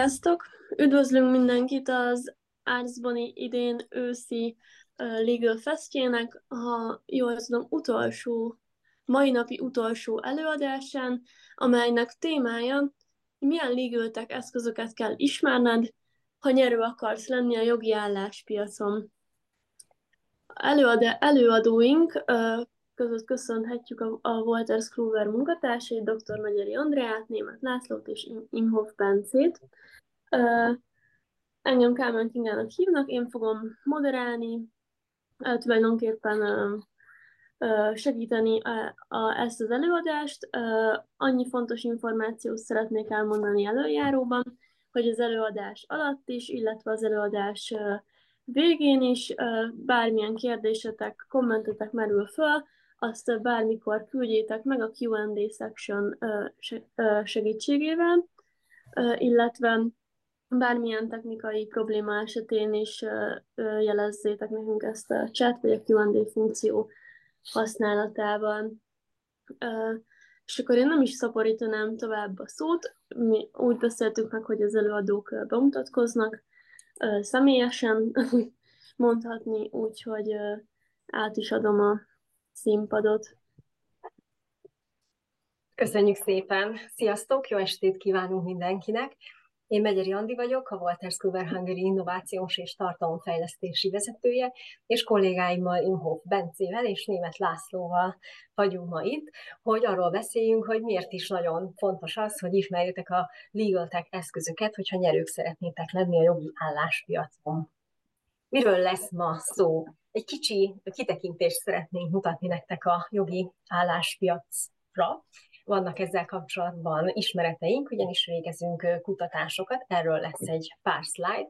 Sziasztok! Üdvözlünk mindenkit az Árzbani idén őszi Legal Festjének, ha jól tudom, utolsó, mai napi utolsó előadásán, amelynek témája milyen legal eszközöket kell ismerned, ha nyerő akarsz lenni a jogi álláspiacon. Előad, előadóink között köszönhetjük a, a Walter Skruver munkatársait, dr. Magyari Andreát, Német Lászlót és Imhoff Bencét. Engem Kálmán Kingának hívnak, én fogom moderálni, tulajdonképpen segíteni a, a, ezt az előadást. Annyi fontos információt szeretnék elmondani előjáróban, hogy az előadás alatt is, illetve az előadás végén is bármilyen kérdésetek, kommentetek merül föl, azt bármikor küldjétek meg a Q&A section segítségével, illetve bármilyen technikai probléma esetén is jelezzétek nekünk ezt a chat vagy a Q&A funkció használatában. És akkor én nem is szaporítanám tovább a szót. Mi úgy beszéltük meg, hogy az előadók bemutatkoznak személyesen mondhatni, úgyhogy át is adom a színpadot. Köszönjük szépen! Sziasztok! Jó estét kívánunk mindenkinek! Én Megyeri Andi vagyok, a Walter Scoober Hungary innovációs és tartalomfejlesztési vezetője, és kollégáimmal Imhoff Bencével és Német Lászlóval vagyunk ma itt, hogy arról beszéljünk, hogy miért is nagyon fontos az, hogy ismerjétek a legal tech eszközöket, hogyha nyerők szeretnétek lenni a jogi álláspiacon. Miről lesz ma szó? Egy kicsi kitekintést szeretnénk mutatni nektek a jogi álláspiacra. Vannak ezzel kapcsolatban ismereteink, ugyanis végezünk kutatásokat, erről lesz egy pár slide.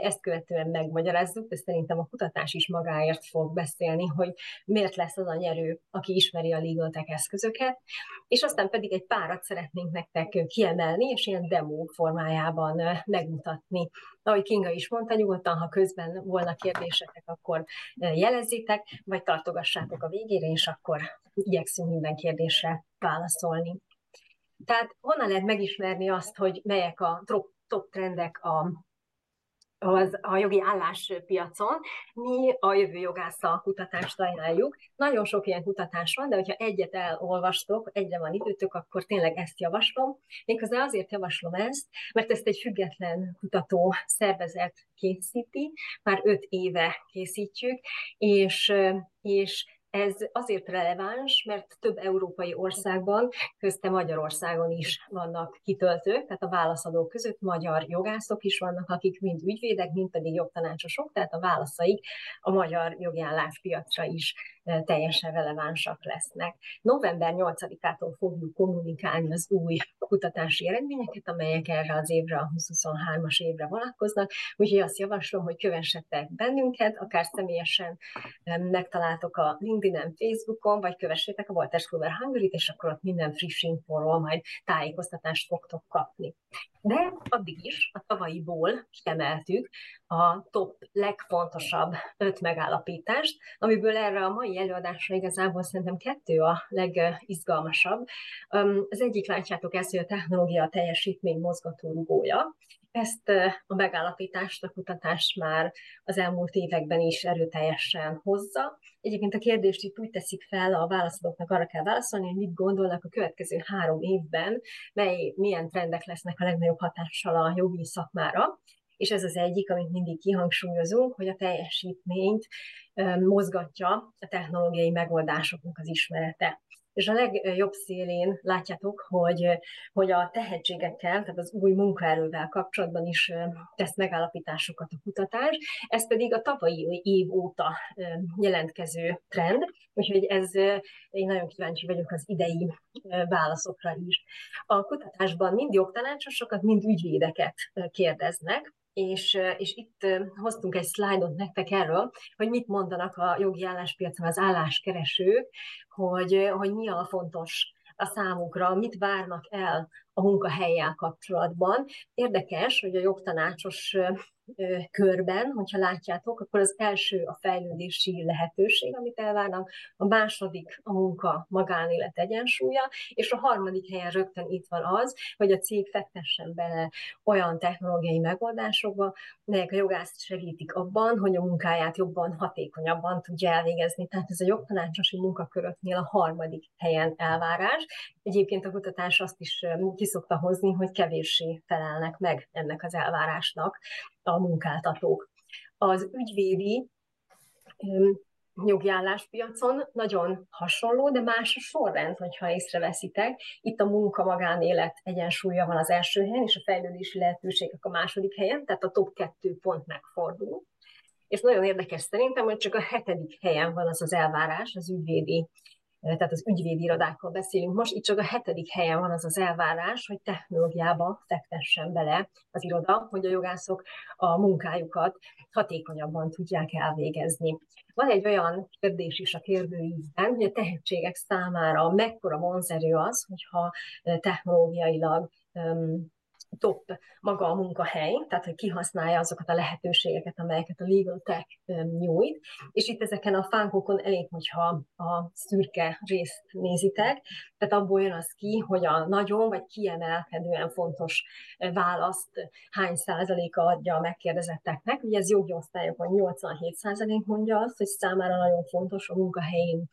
Ezt követően megmagyarázzuk, de szerintem a kutatás is magáért fog beszélni, hogy miért lesz az a nyerő, aki ismeri a legal tech eszközöket, és aztán pedig egy párat szeretnénk nektek kiemelni, és ilyen demo formájában megmutatni. Ahogy Kinga is mondta, nyugodtan, ha közben volna kérdésetek, akkor jelezzétek, vagy tartogassátok a végére, és akkor igyekszünk minden kérdésre válaszolni. Tehát honnan lehet megismerni azt, hogy melyek a top trendek a az a jogi álláspiacon, mi a jövő jogásszal kutatást ajánljuk. Nagyon sok ilyen kutatás van, de hogyha egyet elolvastok, egyre van időtök, akkor tényleg ezt javaslom. Méghozzá azért javaslom ezt, mert ezt egy független kutató szervezet készíti, már öt éve készítjük, és, és ez azért releváns, mert több európai országban, közte Magyarországon is vannak kitöltők, tehát a válaszadók között magyar jogászok is vannak, akik mind ügyvédek, mind pedig jogtanácsosok, tehát a válaszaik a magyar jogi álláspiacra is teljesen relevánsak lesznek. November 8-ától fogjuk kommunikálni az új kutatási eredményeket, amelyek erre az évre, a 2023-as évre vonatkoznak, úgyhogy azt javaslom, hogy kövessetek bennünket, akár személyesen megtaláltok a LinkedIn-en, Facebookon, vagy kövessétek a Walter Kluber hungary és akkor ott minden friss infóról majd tájékoztatást fogtok kapni. De addig is a tavalyiból kiemeltük a top legfontosabb öt megállapítást, amiből erre a mai előadásra igazából szerintem kettő a legizgalmasabb. Az egyik látjátok ezt, hogy a technológia a teljesítmény mozgató rugója. Ezt a megállapítást, a kutatást már az elmúlt években is erőteljesen hozza. Egyébként a kérdést itt úgy teszik fel, a válaszadóknak arra kell válaszolni, hogy mit gondolnak a következő három évben, mely, milyen trendek lesznek a legnagyobb hatással a jogi szakmára és ez az egyik, amit mindig kihangsúlyozunk, hogy a teljesítményt mozgatja a technológiai megoldásoknak az ismerete. És a legjobb szélén látjátok, hogy, hogy a tehetségekkel, tehát az új munkaerővel kapcsolatban is tesz megállapításokat a kutatás, ez pedig a tavalyi év óta jelentkező trend, úgyhogy ez, én nagyon kíváncsi vagyok az idei válaszokra is. A kutatásban mind jogtanácsosokat, mind ügyvédeket kérdeznek, és, és itt hoztunk egy szlájdot nektek erről, hogy mit mondanak a jogi álláspiacon az álláskeresők, hogy, hogy mi a fontos a számukra, mit várnak el a munkahelyjel kapcsolatban. Érdekes, hogy a jogtanácsos körben, hogyha látjátok, akkor az első a fejlődési lehetőség, amit elvárnak, a második a munka magánélet egyensúlya, és a harmadik helyen rögtön itt van az, hogy a cég fektessen bele olyan technológiai megoldásokba, melyek a jogászt segítik abban, hogy a munkáját jobban, hatékonyabban tudja elvégezni. Tehát ez a jogtanácsosi munkaköröknél a harmadik helyen elvárás. Egyébként a kutatás azt is kiszokta hozni, hogy kevéssé felelnek meg ennek az elvárásnak a munkáltatók. Az ügyvédi jogi álláspiacon nagyon hasonló, de más a sorrend, hogyha észreveszitek. Itt a munka magánélet egyensúlya van az első helyen, és a fejlődési lehetőségek a második helyen, tehát a top kettő pont megfordul. És nagyon érdekes szerintem, hogy csak a hetedik helyen van az az elvárás az ügyvédi tehát az ügyvédi irodákról beszélünk most, itt csak a hetedik helyen van az az elvárás, hogy technológiába fektessen bele az iroda, hogy a jogászok a munkájukat hatékonyabban tudják elvégezni. Van egy olyan kérdés is a kérdőívben, hogy a tehetségek számára mekkora vonzerő az, hogyha technológiailag top maga a munkahely, tehát hogy kihasználja azokat a lehetőségeket, amelyeket a legal tech nyújt, és itt ezeken a fánkokon elég, hogyha a szürke részt nézitek, tehát abból jön az ki, hogy a nagyon vagy kiemelkedően fontos választ hány százaléka adja a megkérdezetteknek. Ugye ez jogi osztályokon 87 százalék mondja azt, hogy számára nagyon fontos a munkahelyén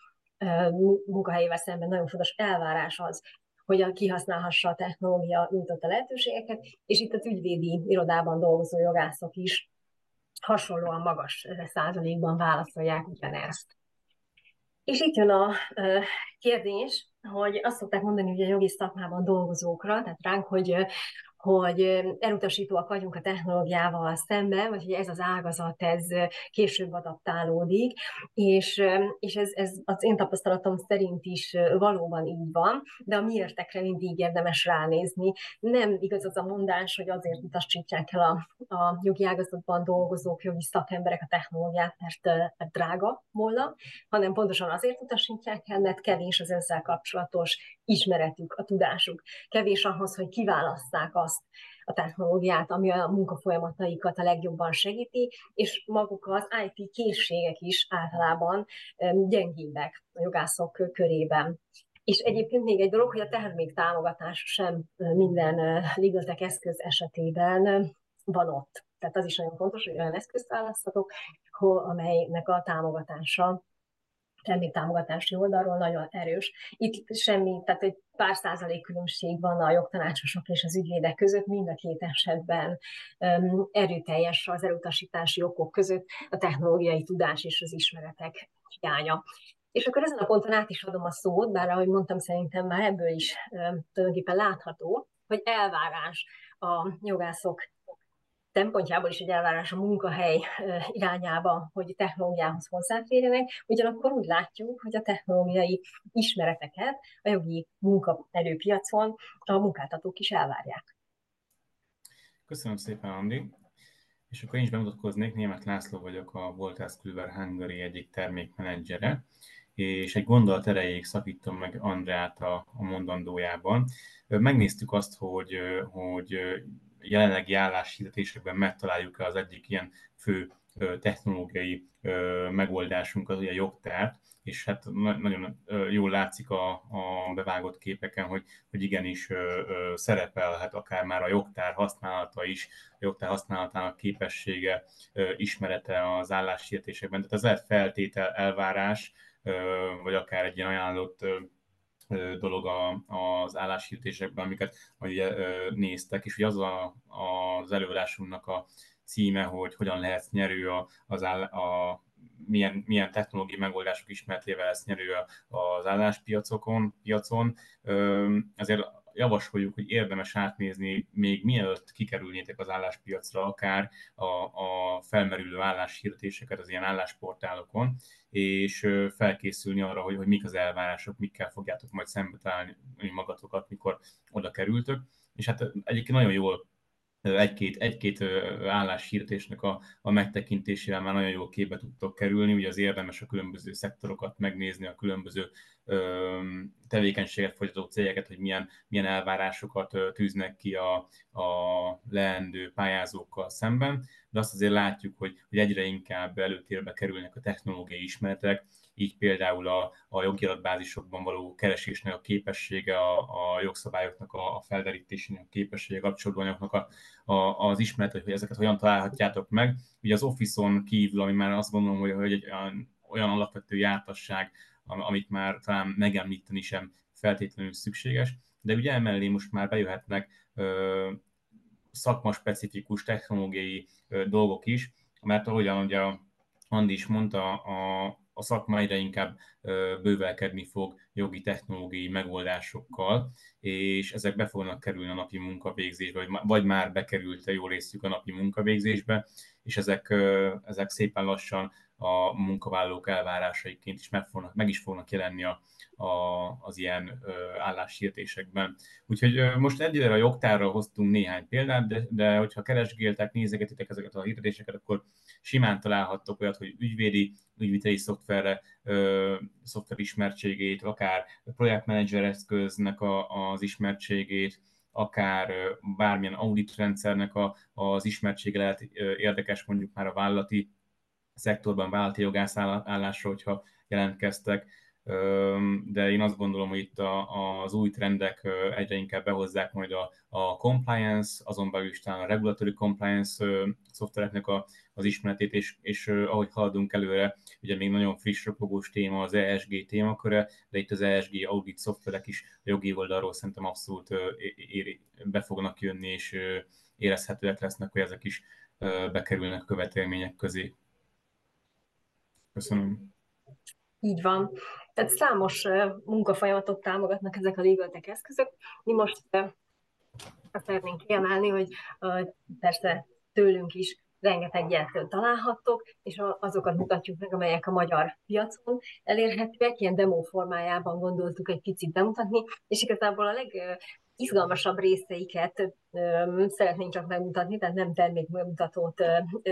munkahelyével szemben nagyon fontos elvárás az, hogyan kihasználhassa a technológia nyújtotta lehetőségeket, és itt az ügyvédi irodában dolgozó jogászok is hasonlóan magas százalékban válaszolják ugyanezt. És itt jön a kérdés, hogy azt szokták mondani hogy a jogi szakmában dolgozókra, tehát ránk, hogy hogy elutasítóak vagyunk a technológiával szemben, vagy hogy ez az ágazat, ez később adaptálódik, és, és ez, ez az én tapasztalatom szerint is valóban így van, de a miértekre mindig érdemes ránézni. Nem igaz az a mondás, hogy azért utasítják el a, a jogi ágazatban dolgozók, jogi szakemberek a technológiát, mert, drága volna, hanem pontosan azért utasítják el, mert kevés az ezzel kapcsolatos ismeretük, a tudásuk. Kevés ahhoz, hogy kiválasszák azt, a technológiát, ami a munkafolyamataikat a legjobban segíti, és maguk az IT készségek is általában gyengébbek a jogászok körében. És egyébként még egy dolog, hogy a terméktámogatás sem minden legaltech eszköz esetében van ott. Tehát az is nagyon fontos, hogy olyan eszközt választhatok, amelynek a támogatása terméktámogatási oldalról nagyon erős. Itt semmi, tehát egy pár százalék különbség van a jogtanácsosok és az ügyvédek között, mind a két esetben um, erőteljes az elutasítási okok között a technológiai tudás és az ismeretek hiánya. És akkor ezen a ponton át is adom a szót, bár ahogy mondtam, szerintem már ebből is um, tulajdonképpen látható, hogy elvárás a jogászok szempontjából is egy elvárás a munkahely irányába, hogy technológiához hozzáférjenek, ugyanakkor úgy látjuk, hogy a technológiai ismereteket a jogi munkaerőpiacon a munkáltatók is elvárják. Köszönöm szépen, Andi. És akkor én is bemutatkoznék, Német László vagyok, a Voltász Kluber Hungary egyik termékmenedzsere, és egy gondolat erejéig szakítom meg Andrát a, a mondandójában. Megnéztük azt, hogy, hogy jelenlegi álláshirdetésekben megtaláljuk az egyik ilyen fő technológiai megoldásunk, az ugye jogtárt, és hát nagyon jól látszik a, a bevágott képeken, hogy, hogy igenis szerepelhet akár már a jogtár használata is, a jogtár használatának képessége, ismerete az álláshirdetésekben. Tehát ez lehet feltétel, elvárás, vagy akár egy ilyen ajánlott dolog a, az álláshirdetésekben, amiket majd ugye néztek, és hogy az a, az előadásunknak a címe, hogy hogyan lehet nyerő a, az áll, a milyen, milyen technológiai megoldások ismeretével lesz nyerő az álláspiacokon, piacon. Azért javasoljuk, hogy érdemes átnézni, még mielőtt kikerülnétek az álláspiacra, akár a, a felmerülő álláshirdetéseket az ilyen állásportálokon, és felkészülni arra, hogy, hogy mik az elvárások, mikkel fogjátok majd szembe találni magatokat, mikor oda kerültök. És hát egyébként nagyon jól egy-két, egy-két álláshirdetésnek a, a megtekintésével már nagyon jól képbe tudtok kerülni, ugye az érdemes a különböző szektorokat megnézni, a különböző ö, tevékenységet folytató cégeket, hogy milyen, milyen elvárásokat ö, tűznek ki a, a leendő pályázókkal szemben, de azt azért látjuk, hogy, hogy egyre inkább előtérbe kerülnek a technológiai ismeretek, így például a, a jogi adatbázisokban való keresésnek a képessége, a, a jogszabályoknak a, a felderítésének a képessége, kapcsolódóanyagnak a, a, az ismeret, hogy ezeket hogyan találhatjátok meg. Ugye az Office-on kívül, ami már azt gondolom, hogy, hogy egy olyan alapvető jártasság, amit már talán megemlíteni sem feltétlenül szükséges, de ugye emellé most már bejöhetnek ö, szakmaspecifikus technológiai ö, dolgok is, mert ahogyan ugye Andi is mondta, a, a szakma egyre inkább bővelkedni fog jogi technológiai megoldásokkal, és ezek be fognak kerülni a napi munkavégzésbe, vagy, már bekerült a jó részük a napi munkavégzésbe, és ezek, ezek szépen lassan a munkavállalók elvárásaiként is meg, fognak, meg is fognak jelenni a, a, az ilyen álláshirdetésekben. Úgyhogy most egyre a jogtárra hoztunk néhány példát, de, de hogyha keresgéltek, nézegetitek ezeket a hirdetéseket, akkor simán találhattok olyat, hogy ügyvédi, ügyviteli szoftverre, ö, szoftver ismertségét, akár projektmenedzser eszköznek a, az ismertségét, akár bármilyen audit rendszernek a, az ismertsége lehet érdekes mondjuk már a vállalati szektorban, vállalati jogászállásra, hogyha jelentkeztek, de én azt gondolom, hogy itt az új trendek egyre inkább behozzák majd a, a compliance, azon belül is talán a regulatory compliance szoftvereknek a, az ismeretét, és, és ahogy haladunk előre, ugye még nagyon friss, ropogós téma az ESG témaköre, de itt az ESG audit szoftverek is a jogi oldalról szerintem abszolút be fognak jönni, és érezhetőek lesznek, hogy ezek is bekerülnek követelmények közé. Köszönöm. Így van. Tehát számos munkafolyamatot támogatnak ezek a legal tech eszközök. Mi most azt szeretnénk kiemelni, hogy persze tőlünk is rengeteg ilyet találhattok, és azokat mutatjuk meg, amelyek a magyar piacon elérhetőek, ilyen demo formájában gondoltuk egy picit bemutatni, és igazából a leg izgalmasabb részeiket szeretnénk csak megmutatni, tehát nem termékmutatót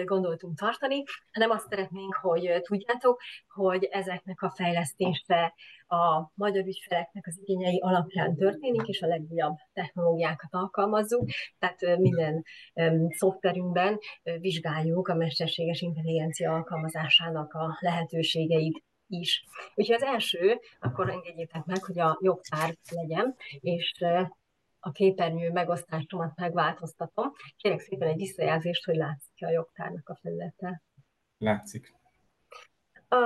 gondoltunk tartani, hanem azt szeretnénk, hogy tudjátok, hogy ezeknek a fejlesztése a magyar ügyfeleknek az igényei alapján történik, és a legújabb technológiákat alkalmazzuk, tehát minden szoftverünkben vizsgáljuk a mesterséges intelligencia alkalmazásának a lehetőségeit is. Úgyhogy az első, akkor engedjétek meg, hogy a jogtár legyen, és a képernyő megosztásomat megváltoztatom. Kérek szépen egy visszajelzést, hogy látszik a jogtárnak a felülete. Látszik.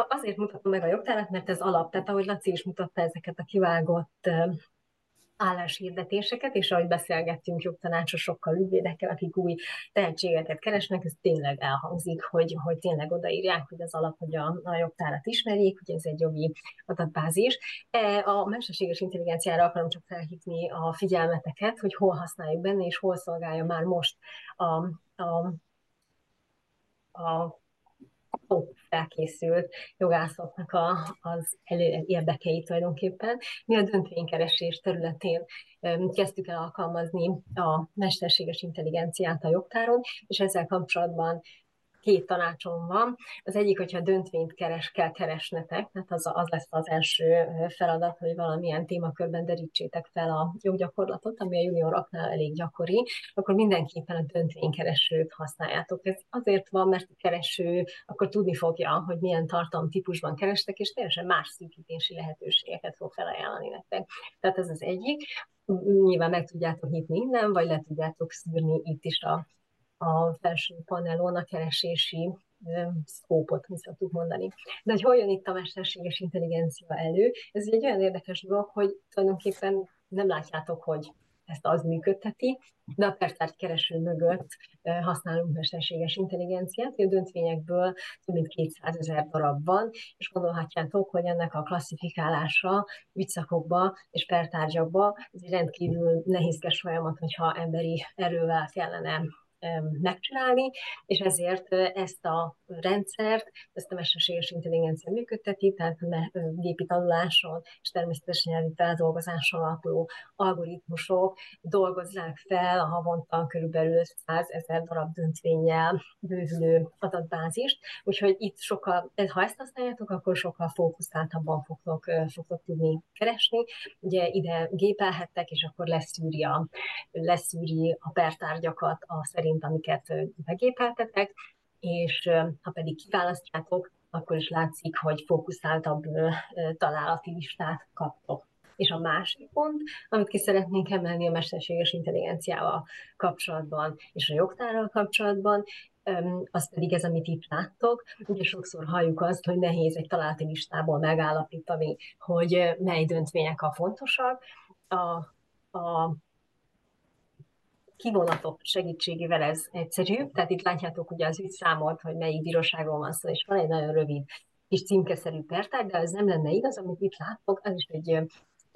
Azért mutatom meg a jogtárat, mert ez alap, tehát ahogy Laci is mutatta ezeket a kivágott álláshirdetéseket, és ahogy beszélgettünk jogtanácsosokkal, ügyvédekkel, akik új tehetségeket keresnek, ez tényleg elhangzik, hogy, hogy tényleg odaírják, hogy az alap, hogy a, a jogtárat ismerjék, hogy ez egy jogi adatbázis. E, a mesterséges intelligenciára akarom csak felhívni a figyelmeteket, hogy hol használjuk benne, és hol szolgálja már most a, a a felkészült jogászoknak a, az elő, érdekeit tulajdonképpen. Mi a döntvénykeresés területén kezdtük el alkalmazni a mesterséges intelligenciát a jogtáron, és ezzel kapcsolatban két tanácsom van. Az egyik, hogyha döntvényt keres, kell keresnetek, tehát az, az lesz az első feladat, hogy valamilyen témakörben derítsétek fel a joggyakorlatot, ami a junioroknál elég gyakori, akkor mindenképpen a döntvénykeresőt használjátok. Ez azért van, mert a kereső akkor tudni fogja, hogy milyen tartalomtípusban kerestek, és teljesen más szűkítési lehetőségeket fog felajánlani nektek. Tehát ez az egyik. Nyilván meg tudjátok nyitni innen, vagy le tudjátok szűrni itt is a a felső panelon a keresési szkópot, mi szoktuk mondani. De hogy hol jön itt a mesterséges intelligencia elő? Ez egy olyan érdekes dolog, hogy tulajdonképpen nem látjátok, hogy ezt az működteti, de a percárt kereső mögött használunk mesterséges intelligenciát, a döntvényekből több mint 200 ezer darab van, és gondolhatjátok, hogy ennek a klasszifikálása ügyszakokba és pertárgyakba ez egy rendkívül nehézkes folyamat, hogyha emberi erővel kellene megcsinálni, és ezért ezt a rendszert, ezt a mesterséges intelligencia működteti, tehát gépi tanuláson és természetesen nyelvi feldolgozáson alapuló algoritmusok dolgozzák fel a havonta körülbelül 100 ezer darab döntvényel bővülő adatbázist, úgyhogy itt sokkal, ha ezt használjátok, akkor sokkal fókuszáltabban fogtok, fogtok tudni keresni. Ugye ide gépelhettek, és akkor leszűri a, leszűri a pertárgyakat a szerint szerint, amiket begépeltetek, és ha pedig kiválasztjátok, akkor is látszik, hogy fókuszáltabb találati listát kaptok. És a másik pont, amit ki szeretnénk emelni a mesterséges intelligenciával kapcsolatban és a jogtárral kapcsolatban, az pedig ez, amit itt láttok. Ugye sokszor halljuk azt, hogy nehéz egy találati listából megállapítani, hogy mely döntvények a fontosak. A, a kivonatok segítségével ez egyszerű, tehát itt látjátok ugye az ügyszámot, hogy melyik bíróságon van szó, és van egy nagyon rövid kis címkeszerű pertár, de ez nem lenne igaz, amit itt látok, az is egy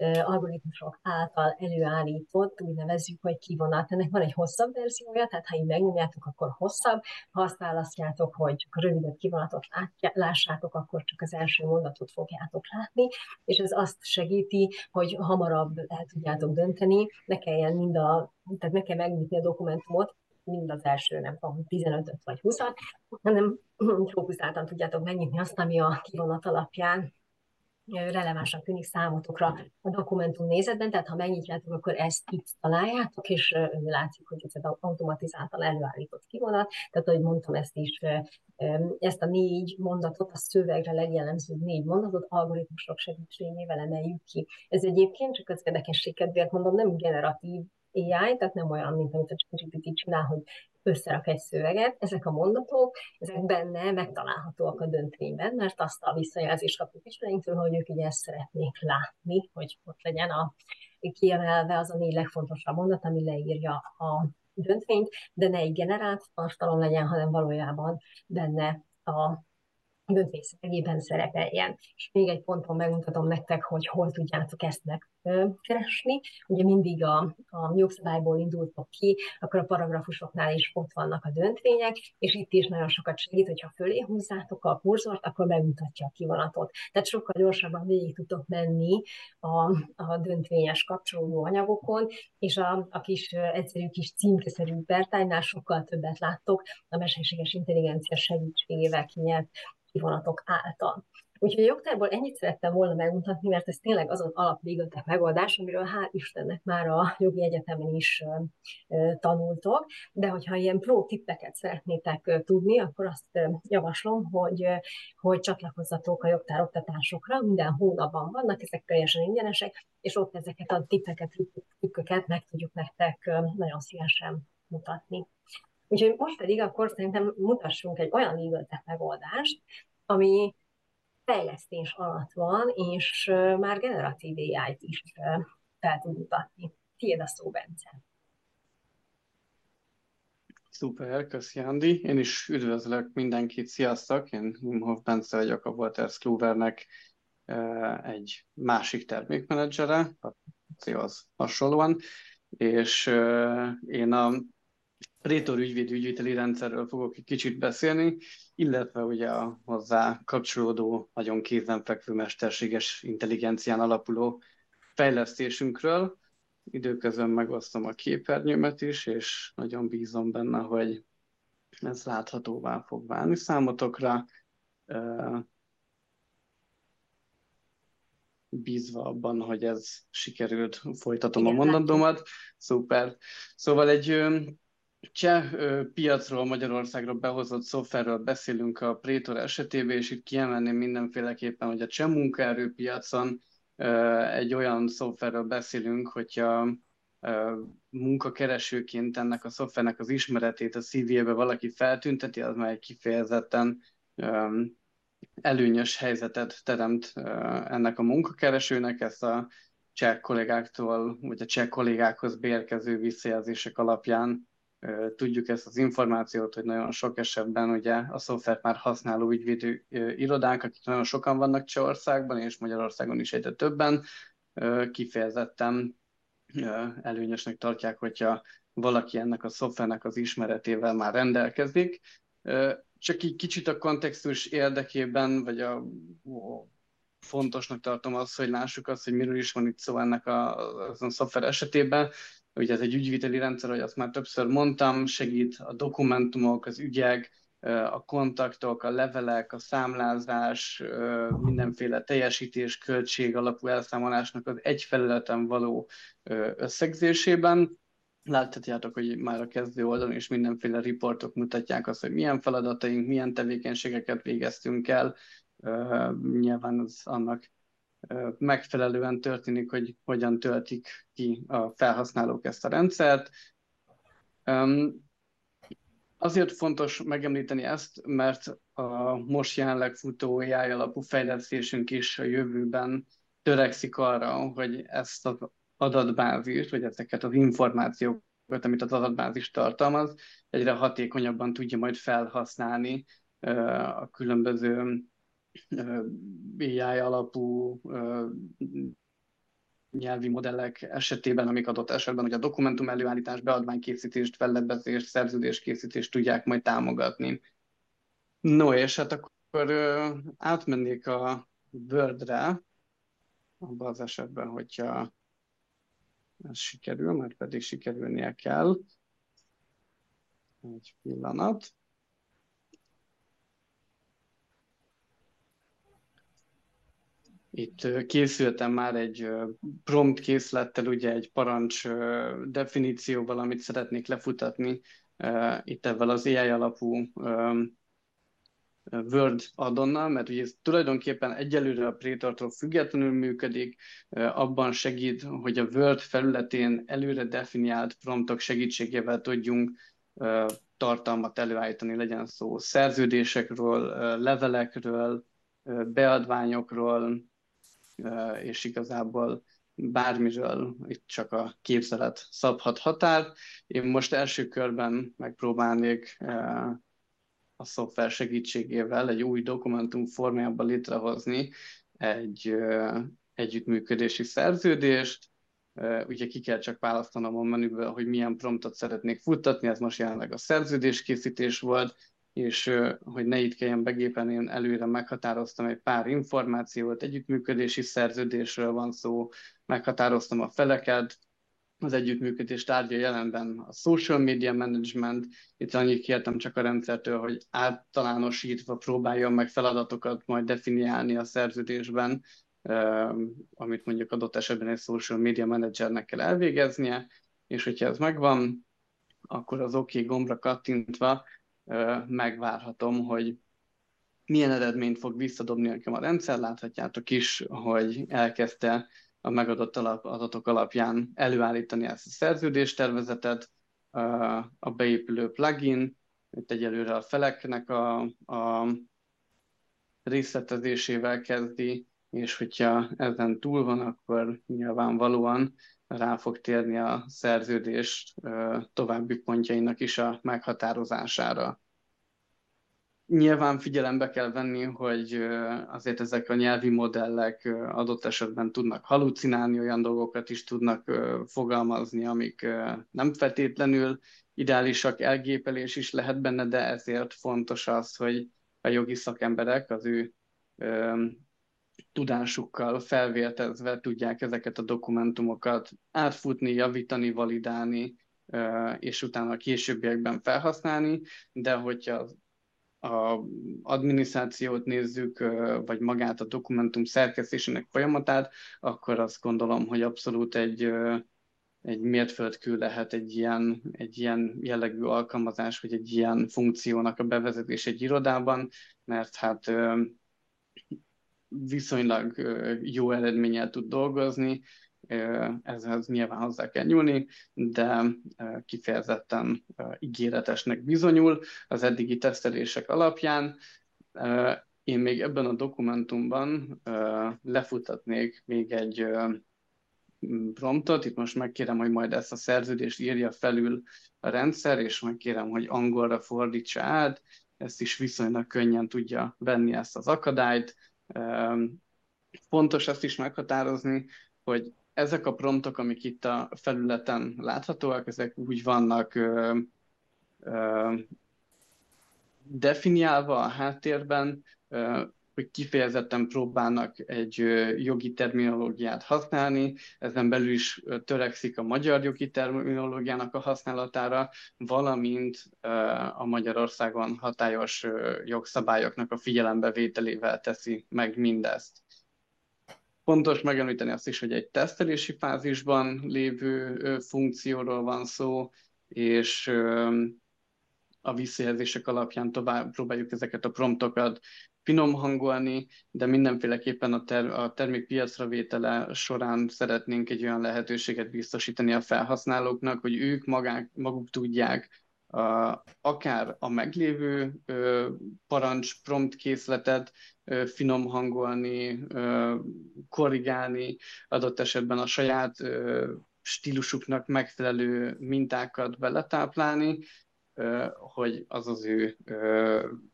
algoritmusok által előállított, úgy nevezzük, hogy kivonat. Ennek van egy hosszabb verziója, tehát ha így megnyomjátok, akkor hosszabb, ha azt választjátok, hogy rövidebb kivonatot lássátok, akkor csak az első mondatot fogjátok látni, és ez azt segíti, hogy hamarabb el tudjátok dönteni, ne kelljen mind a, tehát ne kell megnyitni a dokumentumot, mind az első, nem tudom, 15 vagy 20 hanem fókuszáltan tudjátok megnyitni azt, ami a kivonat alapján relevánsan tűnik számotokra a dokumentum nézetben, tehát ha megnyitjátok, akkor ezt itt találjátok, és látszik, hogy ez automatizáltan előállított kivonat, tehát ahogy mondtam, ezt is ezt a négy mondatot, a szövegre legjellemzőbb négy mondatot algoritmusok segítségével emeljük ki. Ez egyébként, csak az érdekesség kedvéért mondom, nem generatív AI, tehát nem olyan, mint amit a GPT csinál, hogy összerak egy szöveget, ezek a mondatok, ezek benne megtalálhatóak a döntvényben, mert azt a visszajelzést kapjuk ismereinktől, hogy ők ugye ezt szeretnék látni, hogy ott legyen a kiemelve az a négy legfontosabb mondat, ami leírja a döntvényt, de ne egy generált tartalom legyen, hanem valójában benne a döntés szerepeljen. És még egy ponton megmutatom nektek, hogy hol tudjátok ezt megkeresni. Ugye mindig a, a jogszabályból indultok ki, akkor a paragrafusoknál is ott vannak a döntvények, és itt is nagyon sokat segít, hogyha fölé húzzátok a kurzort, akkor megmutatja a kivonatot. Tehát sokkal gyorsabban végig tudtok menni a, a döntvényes kapcsolódó anyagokon, és a, a kis egyszerű kis címkeszerű pertánynál sokkal többet láttok a mesterséges intelligencia segítségével kinyert kivonatok által. Úgyhogy a jogtárból ennyit szerettem volna megmutatni, mert ez tényleg azon alapvégetek megoldás, amiről hál' Istennek már a jogi egyetemen is tanultok, de hogyha ilyen pro tippeket szeretnétek tudni, akkor azt javaslom, hogy, hogy csatlakozzatok a jogtár oktatásokra, minden hónapban vannak, ezek teljesen ingyenesek, és ott ezeket a tippeket, trükköket meg tudjuk nektek nagyon szívesen mutatni. Úgyhogy most pedig akkor szerintem mutassunk egy olyan legal megoldást, ami fejlesztés alatt van, és már generatív AI-t is fel tud mutatni. Tiéd a szó, Bence. Szuper, köszi Andi. Én is üdvözlök mindenkit, sziasztok! Én Nimhoff Bence vagyok a Walters Kluvernek egy másik termékmenedzsere, az hasonlóan, és én a Rétor ügyvéd ügyviteli rendszerről fogok egy kicsit beszélni, illetve ugye a hozzá kapcsolódó, nagyon kézenfekvő mesterséges intelligencián alapuló fejlesztésünkről. Időközben megosztom a képernyőmet is, és nagyon bízom benne, hogy ez láthatóvá fog válni számotokra. bízva abban, hogy ez sikerült, folytatom Igen, a mondandómat. Szuper. Szóval egy cseh piacról, Magyarországról behozott szoftverről beszélünk a Prétor esetében, és itt kiemelném mindenféleképpen, hogy a cseh munkaerőpiacon egy olyan szoftverről beszélünk, hogyha munkakeresőként ennek a szoftvernek az ismeretét a CV-be valaki feltünteti, az már egy kifejezetten előnyös helyzetet teremt ennek a munkakeresőnek, ezt a cseh kollégáktól, vagy a cseh kollégákhoz beérkező visszajelzések alapján Tudjuk ezt az információt, hogy nagyon sok esetben ugye a szoftvert már használó ügyvédő irodák, akik nagyon sokan vannak Csehországban, és Magyarországon is egyre többen, kifejezetten előnyösnek tartják, hogyha valaki ennek a szoftvernek az ismeretével már rendelkezik. Csak így kicsit a kontextus érdekében, vagy a fontosnak tartom azt, hogy lássuk azt, hogy miről is van itt szó ennek a, a szoftver esetében. Ugye ez egy ügyviteli rendszer, hogy azt már többször mondtam, segít a dokumentumok, az ügyek, a kontaktok, a levelek, a számlázás, mindenféle teljesítés, költség alapú elszámolásnak az egy felületen való összegzésében. láthatjátok, hogy már a kezdő oldalon is mindenféle riportok mutatják azt, hogy milyen feladataink, milyen tevékenységeket végeztünk el. Nyilván az annak megfelelően történik, hogy hogyan töltik ki a felhasználók ezt a rendszert. Azért fontos megemlíteni ezt, mert a most jelenleg futó AI alapú fejlesztésünk is a jövőben törekszik arra, hogy ezt az adatbázist, vagy ezeket az információkat, amit az adatbázis tartalmaz, egyre hatékonyabban tudja majd felhasználni a különböző AI alapú nyelvi modellek esetében, amik adott esetben, hogy a dokumentum előállítás, beadványkészítést, fellebbezést, szerződéskészítést tudják majd támogatni. No, és hát akkor átmennék a Word-re, abban az esetben, hogyha ez sikerül, mert pedig sikerülnie kell. Egy pillanat. Itt készültem már egy prompt készlettel, ugye egy parancs definícióval, amit szeretnék lefutatni itt ebben az AI alapú Word addonnal, mert ugye ez tulajdonképpen egyelőre a Praetor-tól függetlenül működik, abban segít, hogy a Word felületén előre definiált promptok segítségével tudjunk tartalmat előállítani, legyen szó szerződésekről, levelekről, beadványokról, és igazából bármiről itt csak a képzelet szabhat határ. Én most első körben megpróbálnék a szoftver segítségével egy új dokumentum formájában létrehozni egy együttműködési szerződést, ugye ki kell csak választanom a menüből, hogy milyen promptot szeretnék futtatni, ez most jelenleg a szerződéskészítés volt, és hogy ne itt kelljen begépen, én előre meghatároztam egy pár információt, együttműködési szerződésről van szó, meghatároztam a feleket, az együttműködés tárgya jelenben a social media management, itt annyit kértem csak a rendszertől, hogy általánosítva próbáljon meg feladatokat majd definiálni a szerződésben, amit mondjuk adott esetben egy social media managernek kell elvégeznie, és hogyha ez megvan, akkor az OK gombra kattintva megvárhatom, hogy milyen eredményt fog visszadobni nekem a rendszer. Láthatjátok is, hogy elkezdte a megadott alap, adatok alapján előállítani ezt a szerződéstervezetet, a beépülő plugin, itt egyelőre a feleknek a, a részletezésével kezdi, és hogyha ezen túl van, akkor nyilvánvalóan rá fog térni a szerződés további pontjainak is a meghatározására. Nyilván figyelembe kell venni, hogy azért ezek a nyelvi modellek adott esetben tudnak halucinálni, olyan dolgokat is tudnak fogalmazni, amik nem feltétlenül ideálisak, elgépelés is lehet benne, de ezért fontos az, hogy a jogi szakemberek az ő tudásukkal felvértezve tudják ezeket a dokumentumokat átfutni, javítani, validálni, és utána a későbbiekben felhasználni, de hogyha a adminisztrációt nézzük, vagy magát a dokumentum szerkesztésének folyamatát, akkor azt gondolom, hogy abszolút egy, egy mértföldkő lehet egy ilyen, egy ilyen jellegű alkalmazás, vagy egy ilyen funkciónak a bevezetés egy irodában, mert hát viszonylag jó eredménnyel tud dolgozni, ezhez nyilván hozzá kell nyúlni, de kifejezetten ígéretesnek bizonyul az eddigi tesztelések alapján. Én még ebben a dokumentumban lefutatnék még egy promptot, itt most megkérem, hogy majd ezt a szerződést írja felül a rendszer, és megkérem, hogy angolra fordítsa át, ezt is viszonylag könnyen tudja venni ezt az akadályt, Fontos azt is meghatározni, hogy ezek a promptok, amik itt a felületen láthatóak, ezek úgy vannak ö, ö, definiálva a háttérben, ö, hogy kifejezetten próbálnak egy jogi terminológiát használni, ezen belül is törekszik a magyar jogi terminológiának a használatára, valamint a Magyarországon hatályos jogszabályoknak a figyelembevételével teszi meg mindezt. Fontos megemlíteni azt is, hogy egy tesztelési fázisban lévő funkcióról van szó, és a visszajelzések alapján tovább próbáljuk ezeket a promptokat finom hangolni, de mindenféleképpen a, ter- a termék piacra vétele során szeretnénk egy olyan lehetőséget biztosítani a felhasználóknak, hogy ők magák, maguk tudják a, akár a meglévő ö, parancs prompt készletet ö, finom hangolni, ö, korrigálni, adott esetben a saját ö, stílusuknak megfelelő mintákat beletáplálni, hogy az az ő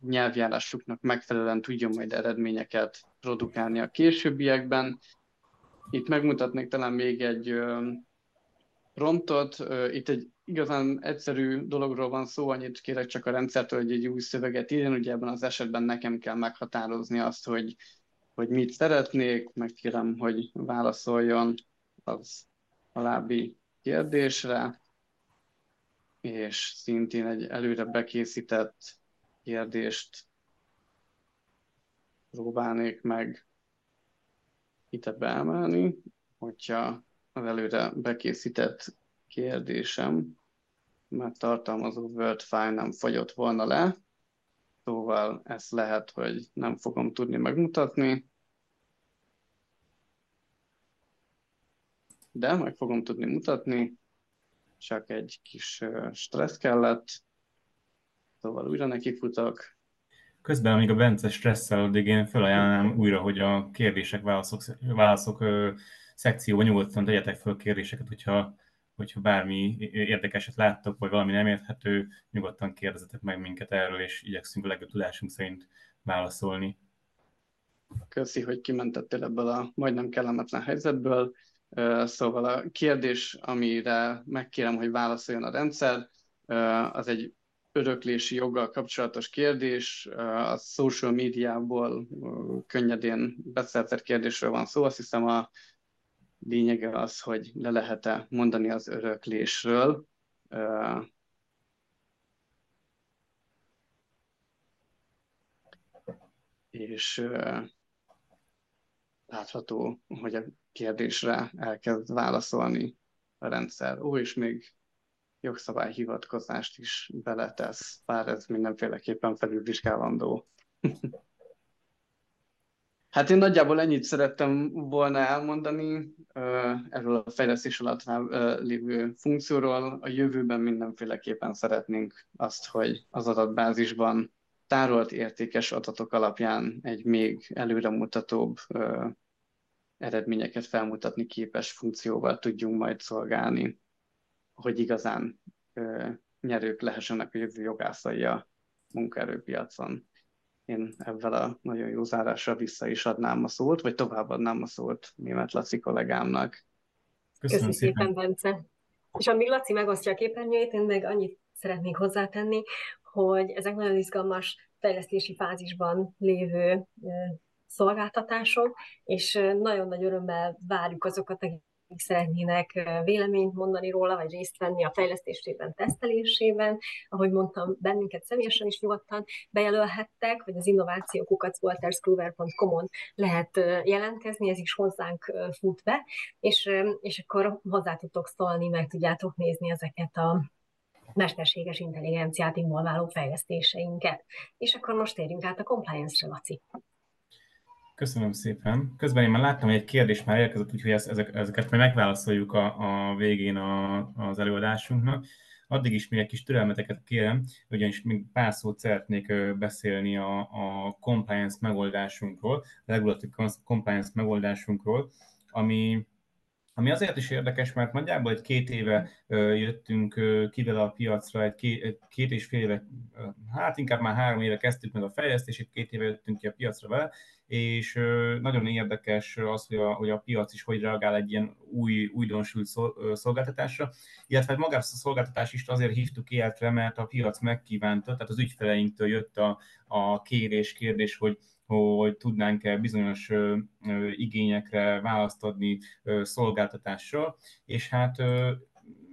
nyelvjárásuknak megfelelően tudjon majd eredményeket produkálni a későbbiekben. Itt megmutatnék talán még egy promptot. Itt egy igazán egyszerű dologról van szó, annyit kérek csak a rendszertől, hogy egy új szöveget írjon. Ugye ebben az esetben nekem kell meghatározni azt, hogy, hogy mit szeretnék, megkérem, hogy válaszoljon az alábbi kérdésre és szintén egy előre bekészített kérdést próbálnék meg ide beemelni, hogyha az előre bekészített kérdésem, mert tartalmazó Word file nem fagyott volna le, szóval ezt lehet, hogy nem fogom tudni megmutatni, de meg fogom tudni mutatni, csak egy kis stressz kellett, szóval újra nekifutok. Közben, amíg a Bence stresszel, addig én felajánlom újra, hogy a kérdések, válaszok, válaszok szekcióban nyugodtan tegyetek fel kérdéseket, hogyha, hogyha bármi érdekeset láttok, vagy valami nem érthető, nyugodtan kérdezetek meg minket erről, és igyekszünk a legjobb tudásunk szerint válaszolni. Köszi, hogy kimentettél ebből a majdnem kellemetlen helyzetből. Szóval a kérdés, amire megkérem, hogy válaszoljon a rendszer, az egy öröklési joggal kapcsolatos kérdés, a social médiából könnyedén beszerzett kérdésről van szó. Azt hiszem a lényege az, hogy le lehet-e mondani az öröklésről. És látható, hogy a kérdésre elkezd válaszolni a rendszer. Ó, és még jogszabályhivatkozást is beletesz, bár ez mindenféleképpen felülvizsgálandó. hát én nagyjából ennyit szerettem volna elmondani erről a fejlesztés alatt lévő funkcióról. A jövőben mindenféleképpen szeretnénk azt, hogy az adatbázisban tárolt értékes adatok alapján egy még előremutatóbb eredményeket felmutatni képes funkcióval tudjunk majd szolgálni, hogy igazán ö, nyerők lehessenek a jövő jogászai a munkaerőpiacon. Én ebben a nagyon jó zárásra vissza is adnám a szót, vagy továbbadnám a szót német Laci kollégámnak. Köszönöm, Köszönöm szépen, Bence. És amíg Laci megosztja a képernyőjét, én meg annyit szeretnék hozzátenni, hogy ezek nagyon izgalmas fejlesztési fázisban lévő szolgáltatások, és nagyon nagy örömmel várjuk azokat, akik szeretnének véleményt mondani róla, vagy részt venni a fejlesztésében, tesztelésében. Ahogy mondtam, bennünket személyesen is nyugodtan bejelölhettek, vagy az innovációkukacwalterscluver.com-on lehet jelentkezni, ez is hozzánk fut be, és, és akkor hozzá tudtok szólni, meg tudjátok nézni ezeket a mesterséges intelligenciát involváló fejlesztéseinket. És akkor most térjünk át a compliance-re, Laci. Köszönöm szépen. Közben én már láttam, hogy egy kérdés már érkezett, úgyhogy ezek, ezeket majd megválaszoljuk a, a végén a, az előadásunknak. Addig is még egy kis türelmeteket kérem, ugyanis még pár szót szeretnék beszélni a, a compliance megoldásunkról, a regulatív compliance megoldásunkról, ami ami azért is érdekes, mert nagyjából egy két éve jöttünk kivel a piacra, egy két, két és fél éve, hát inkább már három éve kezdtük meg a fejlesztését, két éve jöttünk ki a piacra vele, és nagyon érdekes az, hogy a, hogy a piac is hogy reagál egy ilyen új, újdonsült szolgáltatásra, illetve hát magára a szolgáltatás is azért hívtuk életre, mert a piac megkívánta, tehát az ügyfeleinktől jött a, a kérés, kérdés, hogy hogy tudnánk-e bizonyos igényekre választ adni szolgáltatással, és hát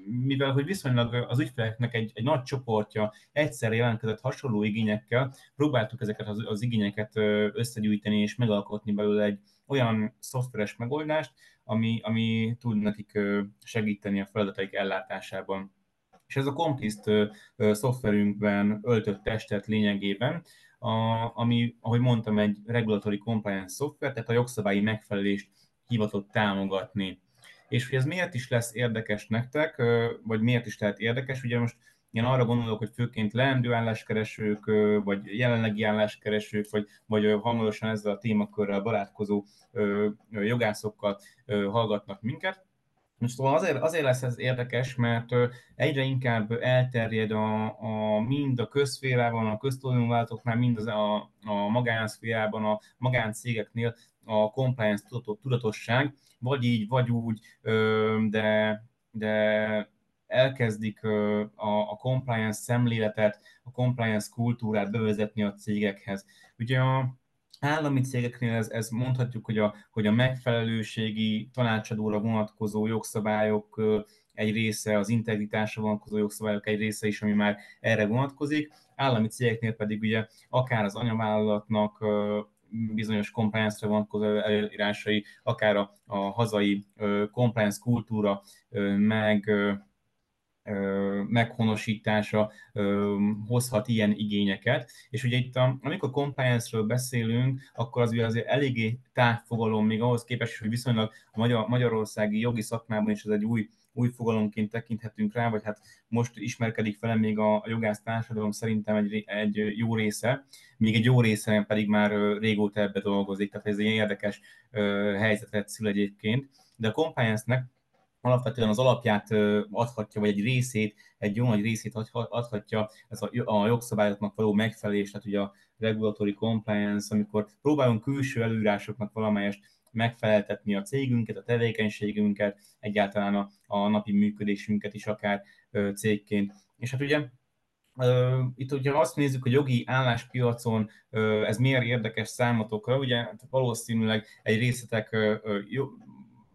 mivel hogy viszonylag az ügyfeleknek egy, egy nagy csoportja egyszerre jelentkezett hasonló igényekkel, próbáltuk ezeket az, az igényeket összegyűjteni és megalkotni belőle egy olyan szoftveres megoldást, ami, ami tud nekik segíteni a feladataik ellátásában. És ez a Complist szoftverünkben öltött testet lényegében, a, ami, ahogy mondtam, egy regulatory compliance szoftver, tehát a jogszabályi megfelelést hivatott támogatni. És hogy ez miért is lesz érdekes nektek, vagy miért is lehet érdekes, ugye most én arra gondolok, hogy főként leendő álláskeresők, vagy jelenlegi álláskeresők, vagy, vagy hamarosan ezzel a témakörrel barátkozó jogászokkal hallgatnak minket. Most szóval azért, azért lesz ez érdekes, mert egyre inkább elterjed a, a mind a közférában, a köztulajdonvállalatoknál, mind az a, a magánszférában, a magáncégeknél a compliance tudatosság, vagy így, vagy úgy, de, de elkezdik a, a compliance szemléletet, a compliance kultúrát bevezetni a cégekhez. Ugye a állami cégeknél ez, ez mondhatjuk, hogy a, hogy a megfelelőségi tanácsadóra vonatkozó jogszabályok egy része, az integritásra vonatkozó jogszabályok egy része is, ami már erre vonatkozik. Állami cégeknél pedig ugye akár az anyavállalatnak bizonyos compliance-re vonatkozó elírásai, akár a, a hazai compliance kultúra, meg meghonosítása hozhat ilyen igényeket. És ugye itt, a, amikor compliance-ről beszélünk, akkor az ugye azért eléggé távfogalom, még ahhoz képest, hogy viszonylag a magyar, magyarországi jogi szakmában is ez egy új, új fogalomként tekinthetünk rá, vagy hát most ismerkedik vele még a, a jogász társadalom szerintem egy, egy jó része, még egy jó része pedig már régóta ebbe dolgozik, tehát ez egy érdekes helyzetet szül egyébként. De a compliance-nek alapvetően az alapját adhatja, vagy egy részét, egy jó nagy részét adhatja ez a, jogszabályoknak való megfelelés, tehát ugye a regulatory compliance, amikor próbálunk külső előírásoknak valamelyest megfeleltetni a cégünket, a tevékenységünket, egyáltalán a, a napi működésünket is akár cégként. És hát ugye itt ugye azt nézzük, hogy jogi álláspiacon ez miért érdekes számotokra, ugye valószínűleg egy részletek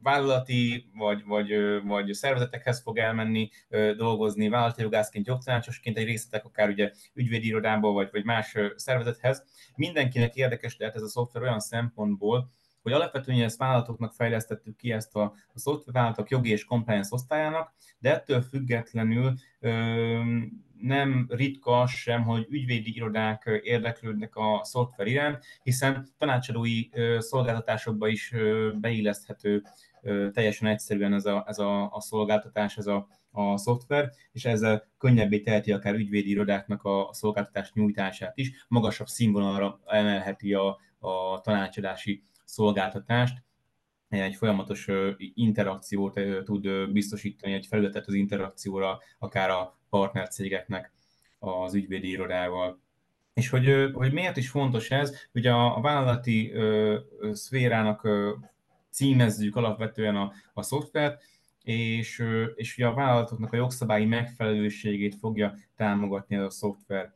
vállalati vagy, vagy, vagy szervezetekhez fog elmenni dolgozni, vállalati jogászként, jogtanácsosként, egy részletek akár ugye ügyvédirodából vagy, vagy más szervezethez. Mindenkinek érdekes lehet ez a szoftver olyan szempontból, hogy alapvetően ezt vállalatoknak fejlesztettük ki ezt a, a szoftvervállalatok jogi és compliance osztályának, de ettől függetlenül nem ritka az sem, hogy ügyvédi irodák érdeklődnek a szoftver iránt, hiszen tanácsadói szolgáltatásokba is beilleszthető teljesen egyszerűen ez a, ez a, a szolgáltatás, ez a, a szoftver, és ezzel könnyebbé teheti akár ügyvédi irodáknak a szolgáltatás nyújtását is, magasabb színvonalra emelheti a, a tanácsadási szolgáltatást, egy folyamatos interakciót tud biztosítani, egy felületet az interakcióra, akár a partnercégeknek az ügyvédi irodával. És hogy, hogy miért is fontos ez? Ugye a, a vállalati ö, szférának ö, címezzük alapvetően a, a szoftvert, és, és ugye a vállalatoknak a jogszabályi megfelelőségét fogja támogatni ez a szoftver.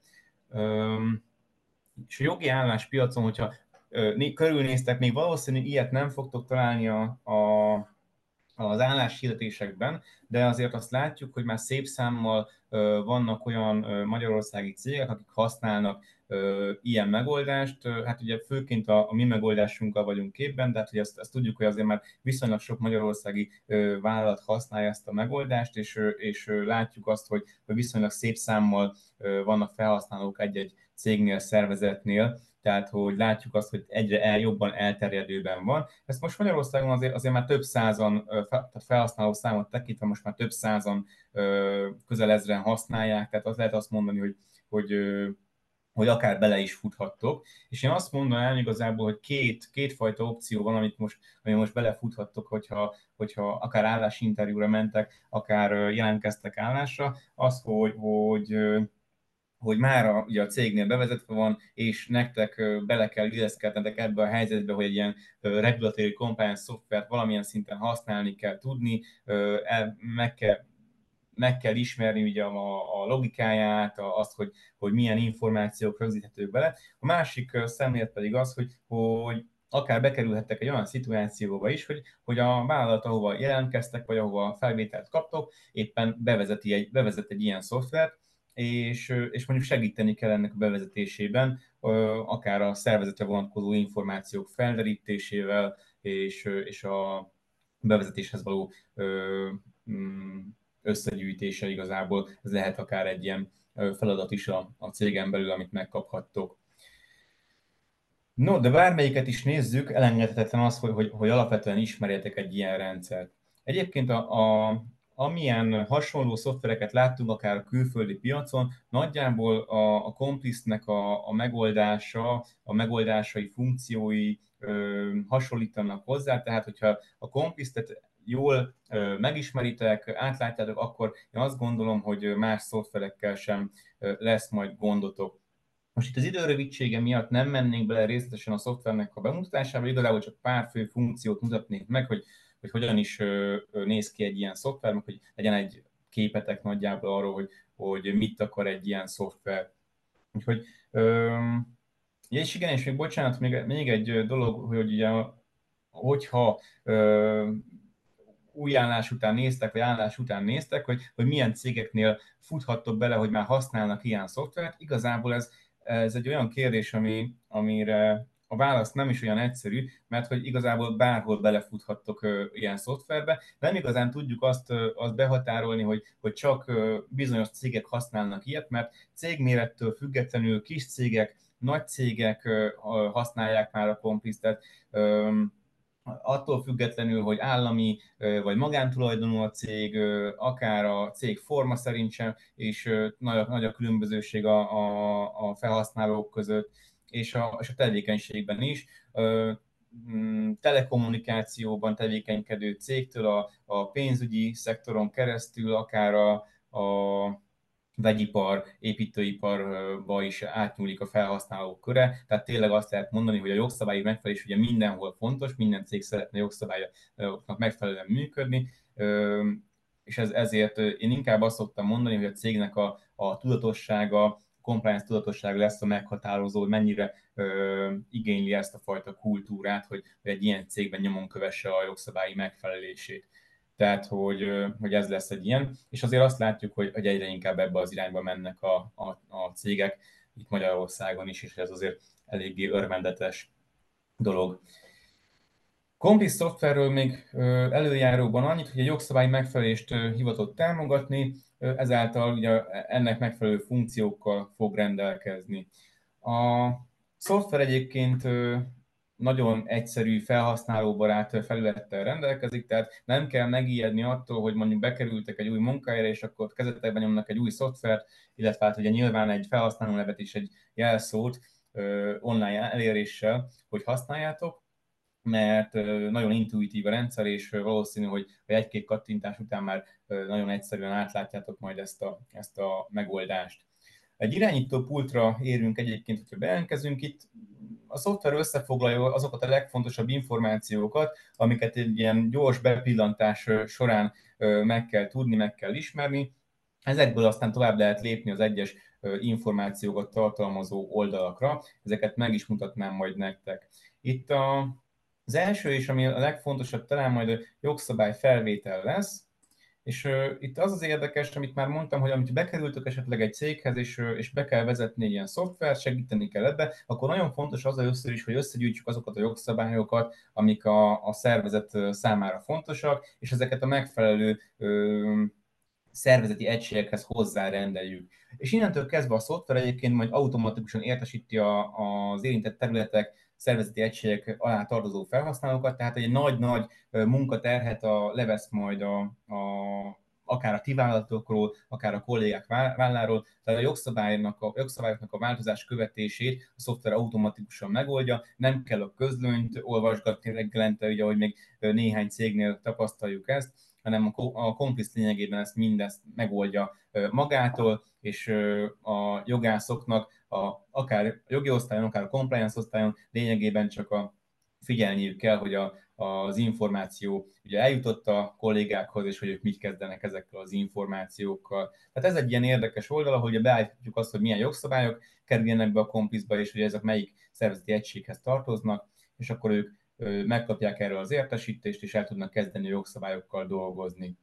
És a jogi álláspiacon, hogyha körülnéztek, még valószínűleg ilyet nem fogtok találni a, a, az álláshirdetésekben, de azért azt látjuk, hogy már szép számmal vannak olyan magyarországi cégek, akik használnak ilyen megoldást. Hát ugye főként a, a mi megoldásunkkal vagyunk képben, de hát ugye ezt, ezt tudjuk, hogy azért már viszonylag sok magyarországi vállalat használja ezt a megoldást, és, és látjuk azt, hogy viszonylag szép számmal vannak felhasználók egy-egy cégnél, szervezetnél, tehát hogy látjuk azt, hogy egyre el, jobban elterjedőben van. Ezt most Magyarországon azért, azért már több százan, felhasználó számot tekintve most már több százan közel ezren használják, tehát az lehet azt mondani, hogy, hogy hogy akár bele is futhattok. És én azt mondanám igazából, hogy két, kétfajta opció van, amit most, amit most belefuthattok, hogyha, hogyha akár állásinterjúra mentek, akár jelentkeztek állásra, az, hogy, hogy hogy már a, ugye a cégnél bevezetve van, és nektek bele kell illeszkednetek ebbe a helyzetbe, hogy egy ilyen regulatory compliance szoftvert valamilyen szinten használni kell tudni, el, meg kell meg kell ismerni ugye a, a logikáját, a, azt, hogy, hogy milyen információk rögzíthetők bele. A másik szemlélet pedig az, hogy, hogy akár bekerülhettek egy olyan szituációba is, hogy, hogy a vállalat, ahova jelentkeztek, vagy ahova felvételt kaptok, éppen bevezeti egy, bevezet egy ilyen szoftvert, és, és mondjuk segíteni kell ennek a bevezetésében, akár a szervezetre vonatkozó információk felderítésével, és, és a bevezetéshez való mm, összegyűjtése igazából, ez lehet akár egy ilyen feladat is a, a cégen belül, amit megkaphattok. No, de bármelyiket is nézzük, elengedhetetlen az, hogy, hogy, hogy alapvetően ismerjetek egy ilyen rendszert. Egyébként a, a, amilyen hasonló szoftvereket láttunk akár a külföldi piacon, nagyjából a, a Complice-nek a, a megoldása, a megoldásai funkciói ö, hasonlítanak hozzá, tehát hogyha a Complice-et jól ö, megismeritek, átlátjátok, akkor én azt gondolom, hogy más szoftverekkel sem ö, lesz majd gondotok. Most itt az időrövidsége miatt nem mennénk bele részletesen a szoftvernek a bemutatásába, igazából csak pár fő funkciót mutatnék meg, hogy, hogy hogyan is néz ki egy ilyen szoftver, meg hogy legyen egy képetek nagyjából arról, hogy, hogy mit akar egy ilyen szoftver. Úgyhogy, ja, és igen, és még bocsánat, még, még egy dolog, hogy ugye, hogyha ö, új állás után néztek, vagy állás után néztek, hogy, hogy milyen cégeknél futhattok bele, hogy már használnak ilyen szoftvert. Igazából ez ez egy olyan kérdés, ami, amire a válasz nem is olyan egyszerű, mert hogy igazából bárhol belefuthattok ilyen szoftverbe. Nem igazán tudjuk azt, azt behatárolni, hogy, hogy csak bizonyos cégek használnak ilyet, mert cégmérettől függetlenül kis cégek, nagy cégek használják már a komplisztet attól függetlenül, hogy állami vagy magántulajdonú a cég, akár a cég forma szerint sem, és nagy nagy a különbözőség a, a, a felhasználók között, és a, és a tevékenységben is. Mm, telekommunikációban tevékenykedő cégtől a, a pénzügyi szektoron keresztül, akár a, a vegyipar, építőiparba is átnyúlik a felhasználók köre, tehát tényleg azt lehet mondani, hogy a jogszabályi megfelelés ugye mindenhol fontos, minden cég szeretne jogszabályoknak megfelelően működni, és ez, ezért én inkább azt szoktam mondani, hogy a cégnek a, a tudatossága, compliance tudatossága lesz a meghatározó, hogy mennyire ö, igényli ezt a fajta kultúrát, hogy, hogy egy ilyen cégben nyomon kövesse a jogszabályi megfelelését tehát hogy, hogy ez lesz egy ilyen, és azért azt látjuk, hogy, hogy egyre inkább ebbe az irányba mennek a, a, a cégek, itt Magyarországon is, és ez azért eléggé örvendetes dolog. Complice szoftverről még előjáróban annyit, hogy a jogszabály megfelelést hivatott támogatni, ezáltal ugye ennek megfelelő funkciókkal fog rendelkezni. A szoftver egyébként nagyon egyszerű, felhasználóbarát felülettel rendelkezik, tehát nem kell megijedni attól, hogy mondjuk bekerültek egy új munkahelyre, és akkor kezetekben nyomnak egy új szoftvert, illetve hát ugye nyilván egy felhasználó nevet is egy jelszót online eléréssel, hogy használjátok, mert nagyon intuitív a rendszer, és valószínű, hogy egy-két kattintás után már nagyon egyszerűen átlátjátok majd ezt a, ezt a megoldást. Egy irányító pultra érünk egyébként, hogyha bejelentkezünk itt, a szoftver összefoglalja azokat a legfontosabb információkat, amiket egy ilyen gyors bepillantás során meg kell tudni, meg kell ismerni. Ezekből aztán tovább lehet lépni az egyes információkat tartalmazó oldalakra, ezeket meg is mutatnám majd nektek. Itt a, az első és ami a legfontosabb, talán majd a jogszabály felvétel lesz, és uh, itt az az érdekes, amit már mondtam, hogy amit bekerültök esetleg egy céghez, és, uh, és be kell vezetni ilyen szoftvert, segíteni kell ebbe, akkor nagyon fontos az először is, hogy összegyűjtsük azokat a jogszabályokat, amik a, a szervezet számára fontosak, és ezeket a megfelelő uh, szervezeti egységekhez hozzárendeljük. És innentől kezdve a szoftver egyébként majd automatikusan értesíti a, az érintett területek szervezeti egységek alá tartozó felhasználókat, tehát egy nagy-nagy munkaterhet a, levesz majd a, a, akár a ti vállalatokról, akár a kollégák válláról, tehát a jogszabályoknak a, jogszabályoknak a változás követését a szoftver automatikusan megoldja, nem kell a közlönyt olvasgatni reggelente, ugye, ahogy még néhány cégnél tapasztaljuk ezt, hanem a Complice lényegében ezt mindezt megoldja magától, és a jogászoknak a, akár a jogi osztályon, akár a compliance osztályon lényegében csak a figyelniük kell, hogy a, az információ ugye eljutott a kollégákhoz, és hogy ők mit kezdenek ezekkel az információkkal. Tehát ez egy ilyen érdekes oldal, hogy beállítjuk azt, hogy milyen jogszabályok kerüljenek be a kompliszba, és hogy ezek melyik szervezeti egységhez tartoznak, és akkor ők megkapják erről az értesítést, és el tudnak kezdeni jogszabályokkal dolgozni.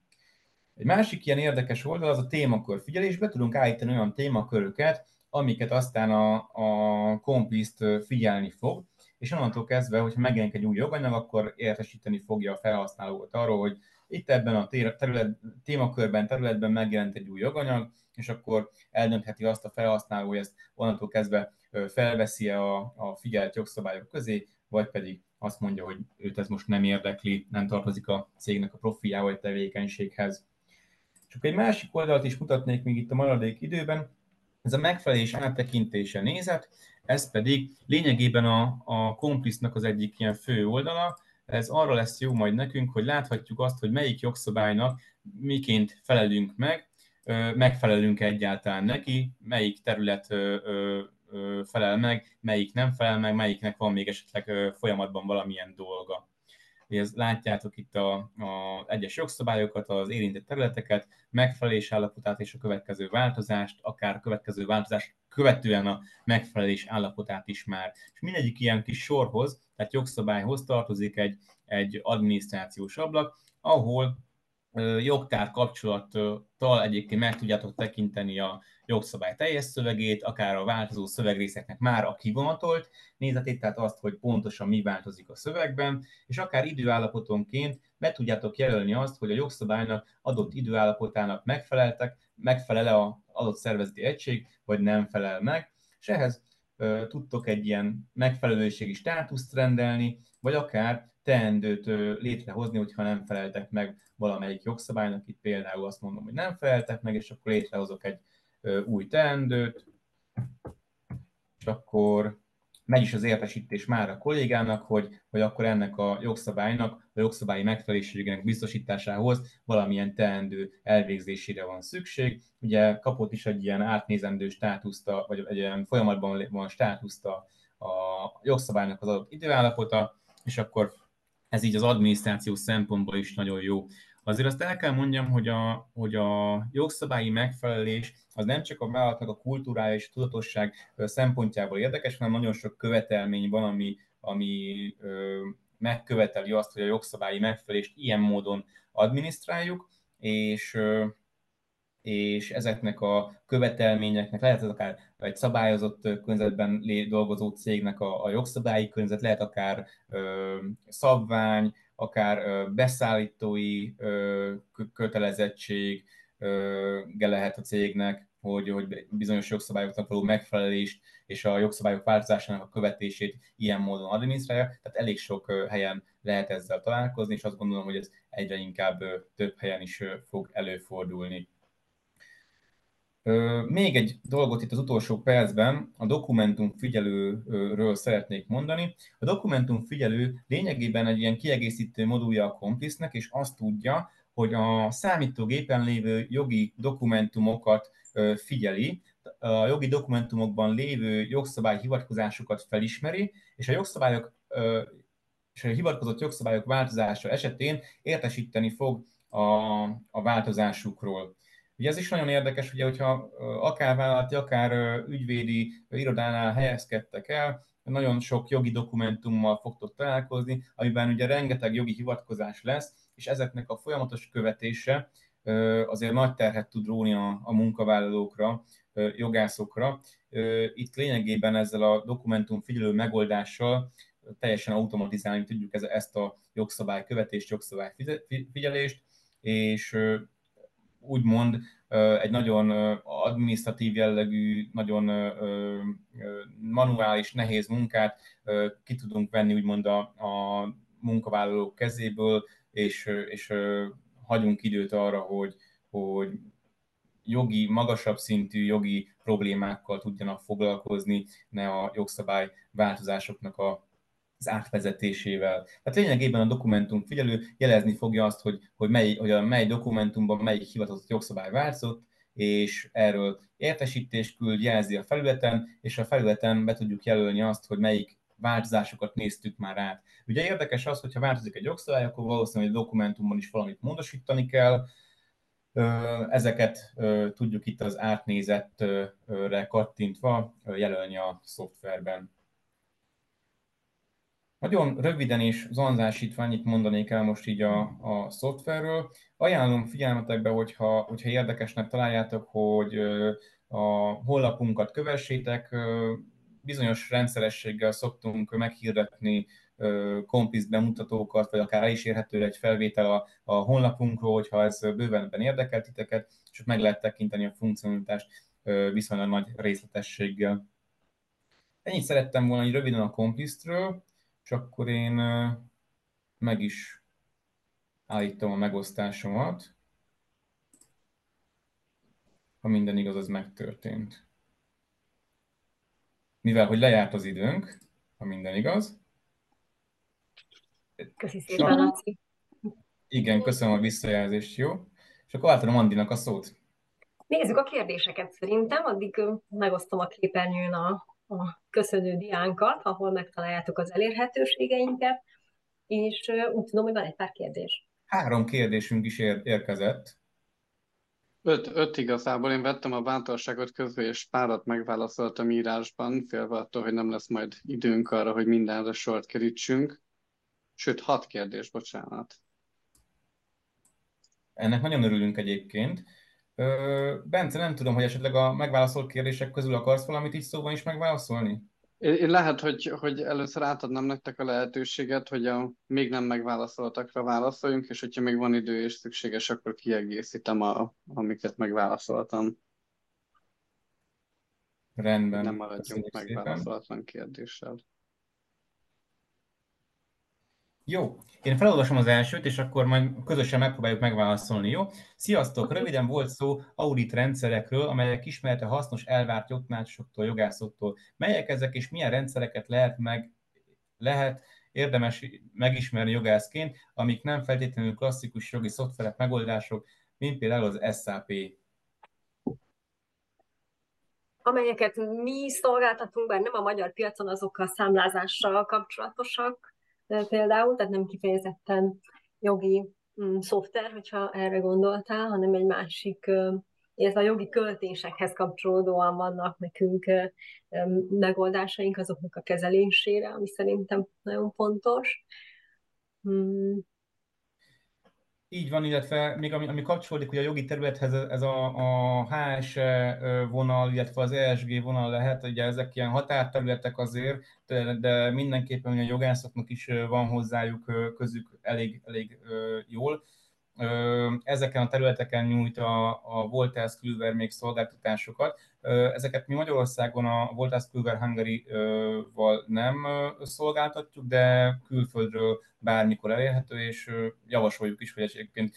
Egy másik ilyen érdekes oldal az a témakör figyelés. Be tudunk állítani olyan témaköröket, amiket aztán a, a kompliszt figyelni fog, és onnantól kezdve, hogyha megjelenik egy új joganyag, akkor értesíteni fogja a felhasználót arról, hogy itt ebben a terület, témakörben, területben megjelent egy új joganyag, és akkor eldöntheti azt a felhasználó, hogy ezt onnantól kezdve felveszi a, a figyelt jogszabályok közé, vagy pedig azt mondja, hogy őt ez most nem érdekli, nem tartozik a cégnek a profiába vagy tevékenységhez. Csak egy másik oldalt is mutatnék még itt a maradék időben, ez a megfelelés áttekintése nézet, ez pedig lényegében a, a Complice-nak az egyik ilyen fő oldala, ez arra lesz jó majd nekünk, hogy láthatjuk azt, hogy melyik jogszabálynak miként felelünk meg, megfelelünk egyáltalán neki, melyik terület felel meg, melyik nem felel meg, melyiknek van még esetleg folyamatban valamilyen dolga. Ez látjátok itt a, a egyes jogszabályokat, az érintett területeket, megfelelés állapotát és a következő változást, akár a következő változás követően a megfelelés állapotát is már. És mindegyik ilyen kis sorhoz, tehát jogszabályhoz tartozik egy, egy adminisztrációs ablak, ahol jogtár kapcsolattal egyébként meg tudjátok tekinteni a jogszabály teljes szövegét, akár a változó szövegrészeknek már a kivonatolt nézetét, tehát azt, hogy pontosan mi változik a szövegben, és akár időállapotonként meg tudjátok jelölni azt, hogy a jogszabálynak adott időállapotának megfeleltek, megfelele az adott szervezeti egység, vagy nem felel meg, és ehhez tudtok egy ilyen megfelelőségi státuszt rendelni, vagy akár teendőt létrehozni, hogyha nem feleltek meg valamelyik jogszabálynak. Itt például azt mondom, hogy nem feleltek meg, és akkor létrehozok egy új teendőt, és akkor megy is az értesítés már a kollégának, hogy, hogy akkor ennek a jogszabálynak, a jogszabályi megfelelőségének biztosításához valamilyen teendő elvégzésére van szükség. Ugye kapott is egy ilyen átnézendő státuszt, vagy egy ilyen folyamatban van státuszt a, a jogszabálynak az adott időállapota, és akkor ez így az adminisztráció szempontból is nagyon jó. Azért azt el kell mondjam, hogy a, hogy a jogszabályi megfelelés az nem csak a vállalatnak a a tudatosság szempontjából érdekes, hanem nagyon sok követelmény van, ami, ami ö, megköveteli azt, hogy a jogszabályi megfelelést ilyen módon adminisztráljuk, és ö, és ezeknek a követelményeknek lehet ez akár egy szabályozott környezetben dolgozó cégnek a, a jogszabályi környezet, lehet akár ö, szabvány, akár beszállítói kötelezettség lehet a cégnek, hogy, hogy bizonyos jogszabályoknak való megfelelést és a jogszabályok változásának a követését ilyen módon adminisztrálja. Tehát elég sok helyen lehet ezzel találkozni, és azt gondolom, hogy ez egyre inkább több helyen is fog előfordulni. Még egy dolgot itt az utolsó percben a dokumentum figyelőről szeretnék mondani. A dokumentum figyelő lényegében egy ilyen kiegészítő modulja a Complice-nek, és azt tudja, hogy a számítógépen lévő jogi dokumentumokat figyeli, a jogi dokumentumokban lévő jogszabály hivatkozásokat felismeri, és a jogszabályok és a hivatkozott jogszabályok változása esetén értesíteni fog a, a változásukról. Ugye ez is nagyon érdekes, ugye, hogyha akár vállalati, akár ügyvédi irodánál helyezkedtek el, nagyon sok jogi dokumentummal fogtok találkozni, amiben ugye rengeteg jogi hivatkozás lesz, és ezeknek a folyamatos követése azért nagy terhet tud róni a, a munkavállalókra, jogászokra. Itt lényegében ezzel a dokumentum figyelő megoldással teljesen automatizálni tudjuk ezt a jogszabály követést, jogszabály figyelést, és úgymond egy nagyon administratív jellegű, nagyon manuális, nehéz munkát ki tudunk venni úgymond a, a munkavállalók kezéből, és, és hagyunk időt arra, hogy, hogy jogi, magasabb szintű jogi problémákkal tudjanak foglalkozni, ne a jogszabály változásoknak a az átvezetésével. Tehát lényegében a dokumentum figyelő jelezni fogja azt, hogy, hogy, mely, hogy a mely dokumentumban melyik hivatalos jogszabály változott, és erről értesítést küld, jelzi a felületen, és a felületen be tudjuk jelölni azt, hogy melyik változásokat néztük már át. Ugye érdekes az, hogyha változik egy jogszabály, akkor valószínűleg egy dokumentumban is valamit módosítani kell, Ezeket tudjuk itt az átnézetre kattintva jelölni a szoftverben. Nagyon röviden és zanzásítva annyit mondanék el most így a, a szoftverről. Ajánlom figyelmetekbe, hogyha, hogyha érdekesnek találjátok, hogy a honlapunkat kövessétek, bizonyos rendszerességgel szoktunk meghirdetni kompisz bemutatókat, vagy akár el is érhető egy felvétel a, a honlapunkról, hogyha ez bővenben érdekel titeket, és ott meg lehet tekinteni a funkcionalitást viszonylag nagy részletességgel. Ennyit szerettem volna hogy röviden a kompisztről, és akkor én meg is állítom a megosztásomat. Ha minden igaz, az megtörtént. Mivel, hogy lejárt az időnk, ha minden igaz. Köszi szépen, Laci. Igen, köszönöm a visszajelzést, jó? És akkor átadom Andinak a szót. Nézzük a kérdéseket szerintem, addig megosztom a képernyőn a, a köszönő diánkat, ahol megtaláljátok az elérhetőségeinket, és úgy tudom, hogy van egy pár kérdés. Három kérdésünk is ér- érkezett. Öt, öt igazából, én vettem a bátorságot közül, és párat megválaszoltam írásban, félve attól, hogy nem lesz majd időnk arra, hogy mindenre sort kerítsünk. Sőt, hat kérdés, bocsánat. Ennek nagyon örülünk egyébként. Bence, nem tudom, hogy esetleg a megválaszolt kérdések közül akarsz valamit így szóban is megválaszolni? Én lehet, hogy, hogy először átadnám nektek a lehetőséget, hogy a még nem megválaszoltakra válaszoljunk, és hogyha még van idő és szükséges, akkor kiegészítem, a, amiket megválaszoltam. Rendben. Nem maradjunk megválaszolatlan kérdéssel. Jó, én felolvasom az elsőt, és akkor majd közösen megpróbáljuk megválaszolni, jó? Sziasztok! Röviden volt szó audit rendszerekről, amelyek ismerte hasznos elvárt jogtanácsosoktól, jogászoktól. Melyek ezek, és milyen rendszereket lehet meg lehet érdemes megismerni jogászként, amik nem feltétlenül klasszikus jogi szoftverek megoldások, mint például az SAP. Amelyeket mi szolgáltatunk, bár nem a magyar piacon, azok a számlázással kapcsolatosak, például, tehát nem kifejezetten jogi mm, szoftver, hogyha erre gondoltál, hanem egy másik, illetve a jogi költésekhez kapcsolódóan vannak nekünk megoldásaink azoknak a kezelésére, ami szerintem nagyon fontos. Így van, illetve még ami, ami kapcsolódik ugye a jogi területhez, ez a, a HSE vonal, illetve az ESG vonal lehet, ugye ezek ilyen határterületek azért, de, de mindenképpen ugye a jogászoknak is van hozzájuk közük elég, elég jól. Ezeken a területeken nyújt a, a Skulver még szolgáltatásokat. Ezeket mi Magyarországon a Voltaire Skulver Hungary-val nem szolgáltatjuk, de külföldről bármikor elérhető, és javasoljuk is, hogy egyébként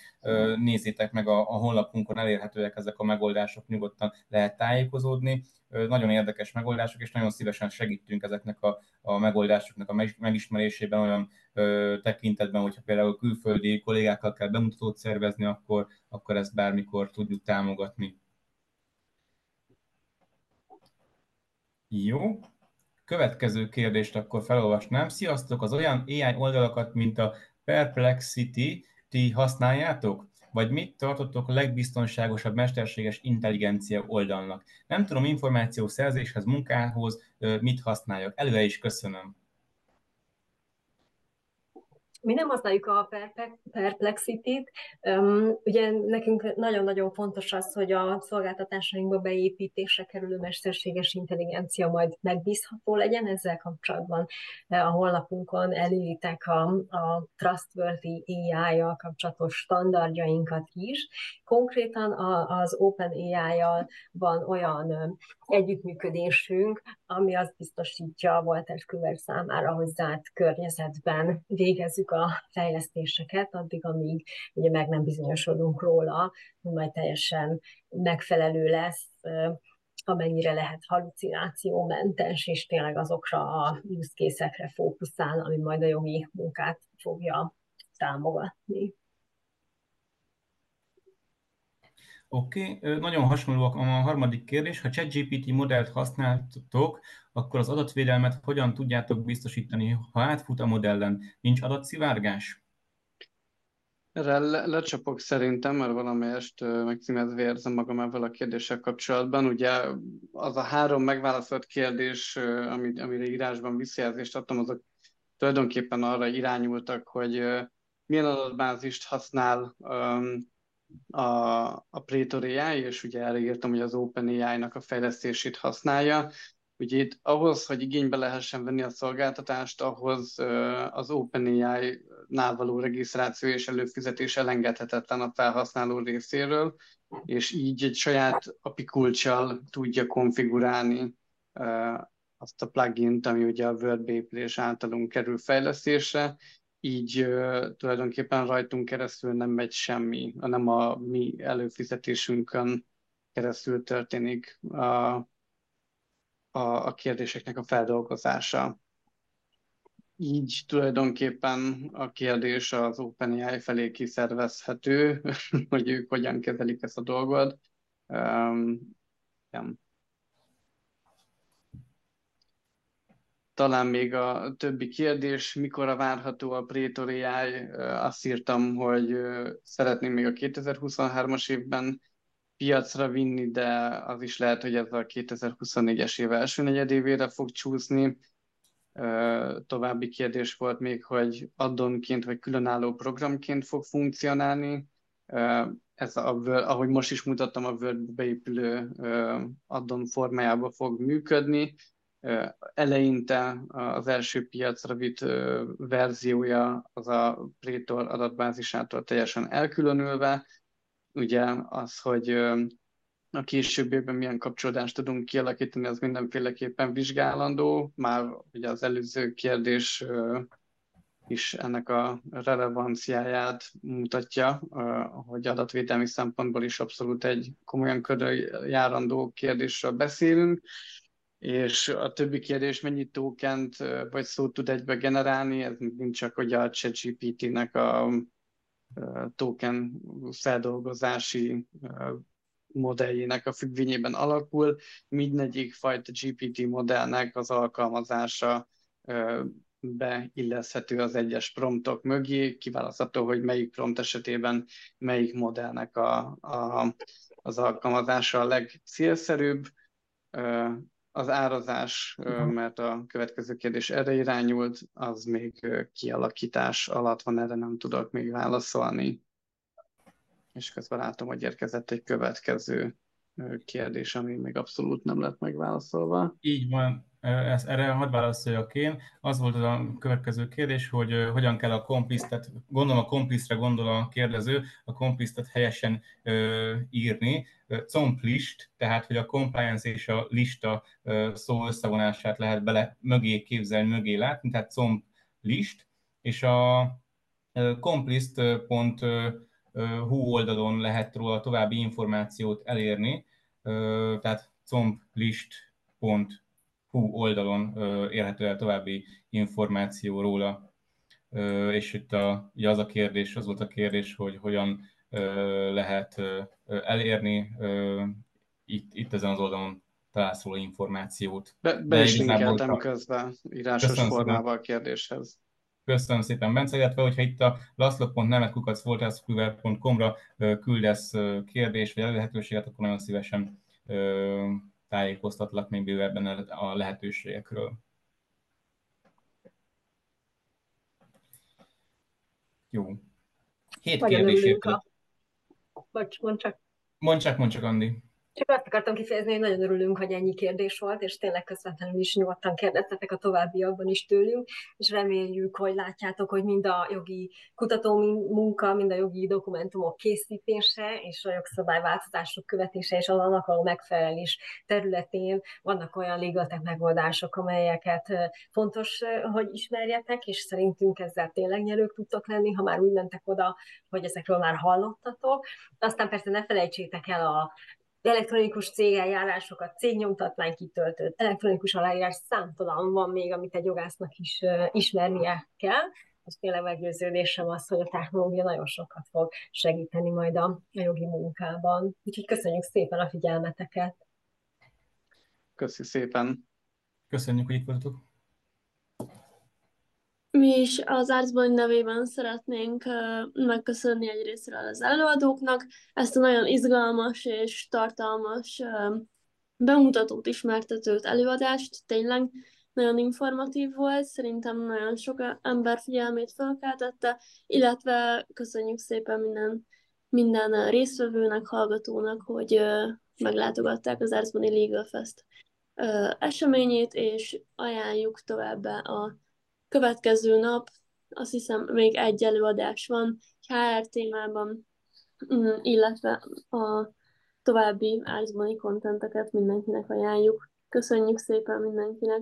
nézzétek meg a honlapunkon elérhetőek ezek a megoldások, nyugodtan lehet tájékozódni. Nagyon érdekes megoldások, és nagyon szívesen segítünk ezeknek a, a megoldásoknak a megismerésében olyan ö, tekintetben, hogyha például külföldi kollégákkal kell bemutatót szervezni, akkor, akkor ezt bármikor tudjuk támogatni. Jó. Következő kérdést akkor felolvasnám. Sziasztok! Az olyan AI oldalakat, mint a Perplexity, ti használjátok? Vagy mit tartotok a legbiztonságosabb mesterséges intelligencia oldalnak? Nem tudom, információ szerzéshez, munkához mit használjak. Előre is köszönöm. Mi nem használjuk a Perplexity-t. Ugye nekünk nagyon-nagyon fontos az, hogy a szolgáltatásainkba beépítésre kerülő mesterséges intelligencia majd megbízható legyen. Ezzel kapcsolatban a honlapunkon eléritek a, a Trustworthy AI-jal kapcsolatos standardjainkat is. Konkrétan az OpenAI-jal van olyan együttműködésünk, ami azt biztosítja a Walter Küver számára, hogy zárt környezetben végezzük a fejlesztéseket, addig, amíg ugye meg nem bizonyosodunk róla, hogy majd teljesen megfelelő lesz, amennyire lehet halucinációmentes, és tényleg azokra a use fókuszál, ami majd a jogi munkát fogja támogatni. Oké, okay. nagyon hasonlóak a harmadik kérdés. Ha ChatGPT modellt használtok, akkor az adatvédelmet hogyan tudjátok biztosítani, ha átfut a modellen? Nincs adatszivárgás? Erre le, lecsapok szerintem, mert valamelyest megcímezve érzem magam ezzel a kérdéssel kapcsolatban. Ugye az a három megválaszolt kérdés, amit, amire írásban visszajelzést adtam, azok tulajdonképpen arra irányultak, hogy milyen adatbázist használ a, a Praetor AI, és ugye erre írtam, hogy az OpenAI-nak a fejlesztését használja. Ugye itt ahhoz, hogy igénybe lehessen venni a szolgáltatást, ahhoz az OpenAI-nál való regisztráció és előfizetés elengedhetetlen a felhasználó részéről, és így egy saját API kulcsal tudja konfigurálni azt a plugin ami ugye a Word beépülés általunk kerül fejlesztésre, így tulajdonképpen rajtunk keresztül nem megy semmi, hanem a mi előfizetésünkön keresztül történik a, a, a kérdéseknek a feldolgozása. Így tulajdonképpen a kérdés az OpenAI felé kiszervezhető, hogy ők hogyan kezelik ezt a dolgot. Um, yeah. Talán még a többi kérdés, mikor a várható a AI, azt írtam, hogy szeretném még a 2023-as évben piacra vinni, de az is lehet, hogy ez a 2024-es év első negyedévére fog csúszni. További kérdés volt még, hogy addonként vagy különálló programként fog funkcionálni. Ez, a, ahogy most is mutattam, a Word beépülő addon formájában fog működni eleinte az első piacra vitt verziója az a Pretor adatbázisától teljesen elkülönülve. Ugye az, hogy a későbbiekben milyen kapcsolódást tudunk kialakítani, az mindenféleképpen vizsgálandó. Már ugye az előző kérdés is ennek a relevanciáját mutatja, hogy adatvédelmi szempontból is abszolút egy komolyan körüljárandó kérdésről beszélünk és a többi kérdés, mennyi tokent vagy szót tud egybe generálni, ez nincs csak hogy a ChatGPT-nek a token feldolgozási modelljének a függvényében alakul. Mindegyik fajta GPT modellnek az alkalmazása beilleszhető az egyes promptok mögé, kiválasztható, hogy melyik prompt esetében melyik modellnek a, a, az alkalmazása a legcélszerűbb az árazás, mert a következő kérdés erre irányult, az még kialakítás alatt van, erre nem tudok még válaszolni. És közben látom, hogy érkezett egy következő kérdés, ami még abszolút nem lett megválaszolva. Így van, ezt, erre hadd válaszoljak én. Az volt a következő kérdés, hogy hogyan kell a komplisztet, gondolom a komplisztre gondol a kérdező, a komplisztet helyesen ö, írni. Complist, tehát hogy a compliance és a lista ö, szó összevonását lehet bele mögé képzelni, mögé látni, tehát complist, és a complist.hu oldalon lehet róla további információt elérni, tehát complist.hu Hú oldalon érhető el további információ róla. És itt a, ugye az a kérdés, az volt a kérdés, hogy hogyan lehet elérni itt, itt ezen az oldalon találsz róla információt. Be, be is linkeltem közben írásos Köszönöm formával szépen. a kérdéshez. Köszönöm szépen, Bence, illetve hogyha itt a laszlo.nemetkukacvoltászkuver.com-ra küldesz kérdés vagy lehetőséget, akkor nagyon szívesen tájékoztatlak még bővebben a lehetőségekről. Jó. Hét kérdés A... Bocs, mondd csak. Mondd csak, mondd csak, Andi. Csak azt akartam kifejezni, hogy nagyon örülünk, hogy ennyi kérdés volt, és tényleg közvetlenül is nyugodtan kérdeztetek a továbbiakban is tőlünk, és reméljük, hogy látjátok, hogy mind a jogi kutató munka, mind a jogi dokumentumok készítése, és a jogszabályváltozások követése, és az annak való megfelelés területén vannak olyan legaltek megoldások, amelyeket fontos, hogy ismerjetek, és szerintünk ezzel tényleg nyerők tudtok lenni, ha már úgy mentek oda, hogy ezekről már hallottatok. Aztán persze ne felejtsétek el a elektronikus cégeljárásokat, cégnyomtatvány kitöltött, elektronikus aláírás számtalan van még, amit egy jogásznak is uh, ismernie kell. Az tényleg meggyőződésem az, hogy a technológia nagyon sokat fog segíteni majd a, a jogi munkában. Úgyhogy köszönjük szépen a figyelmeteket. Köszönjük szépen. Köszönjük, hogy itt voltatok. Mi is az Arcboy nevében szeretnénk megköszönni egyrésztről az előadóknak ezt a nagyon izgalmas és tartalmas bemutatót, ismertetőt, előadást. Tényleg nagyon informatív volt, szerintem nagyon sok ember figyelmét felkeltette, illetve köszönjük szépen minden, minden résztvevőnek, hallgatónak, hogy meglátogatták az Erzboni Legal Fest eseményét, és ajánljuk továbbá a Következő nap azt hiszem még egy előadás van HR témában, mm, illetve a további Árzboni kontenteket mindenkinek ajánljuk. Köszönjük szépen mindenkinek,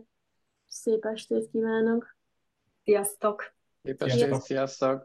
szép estét kívánok! Sziasztok! Szép estét, sziasztok! sziasztok.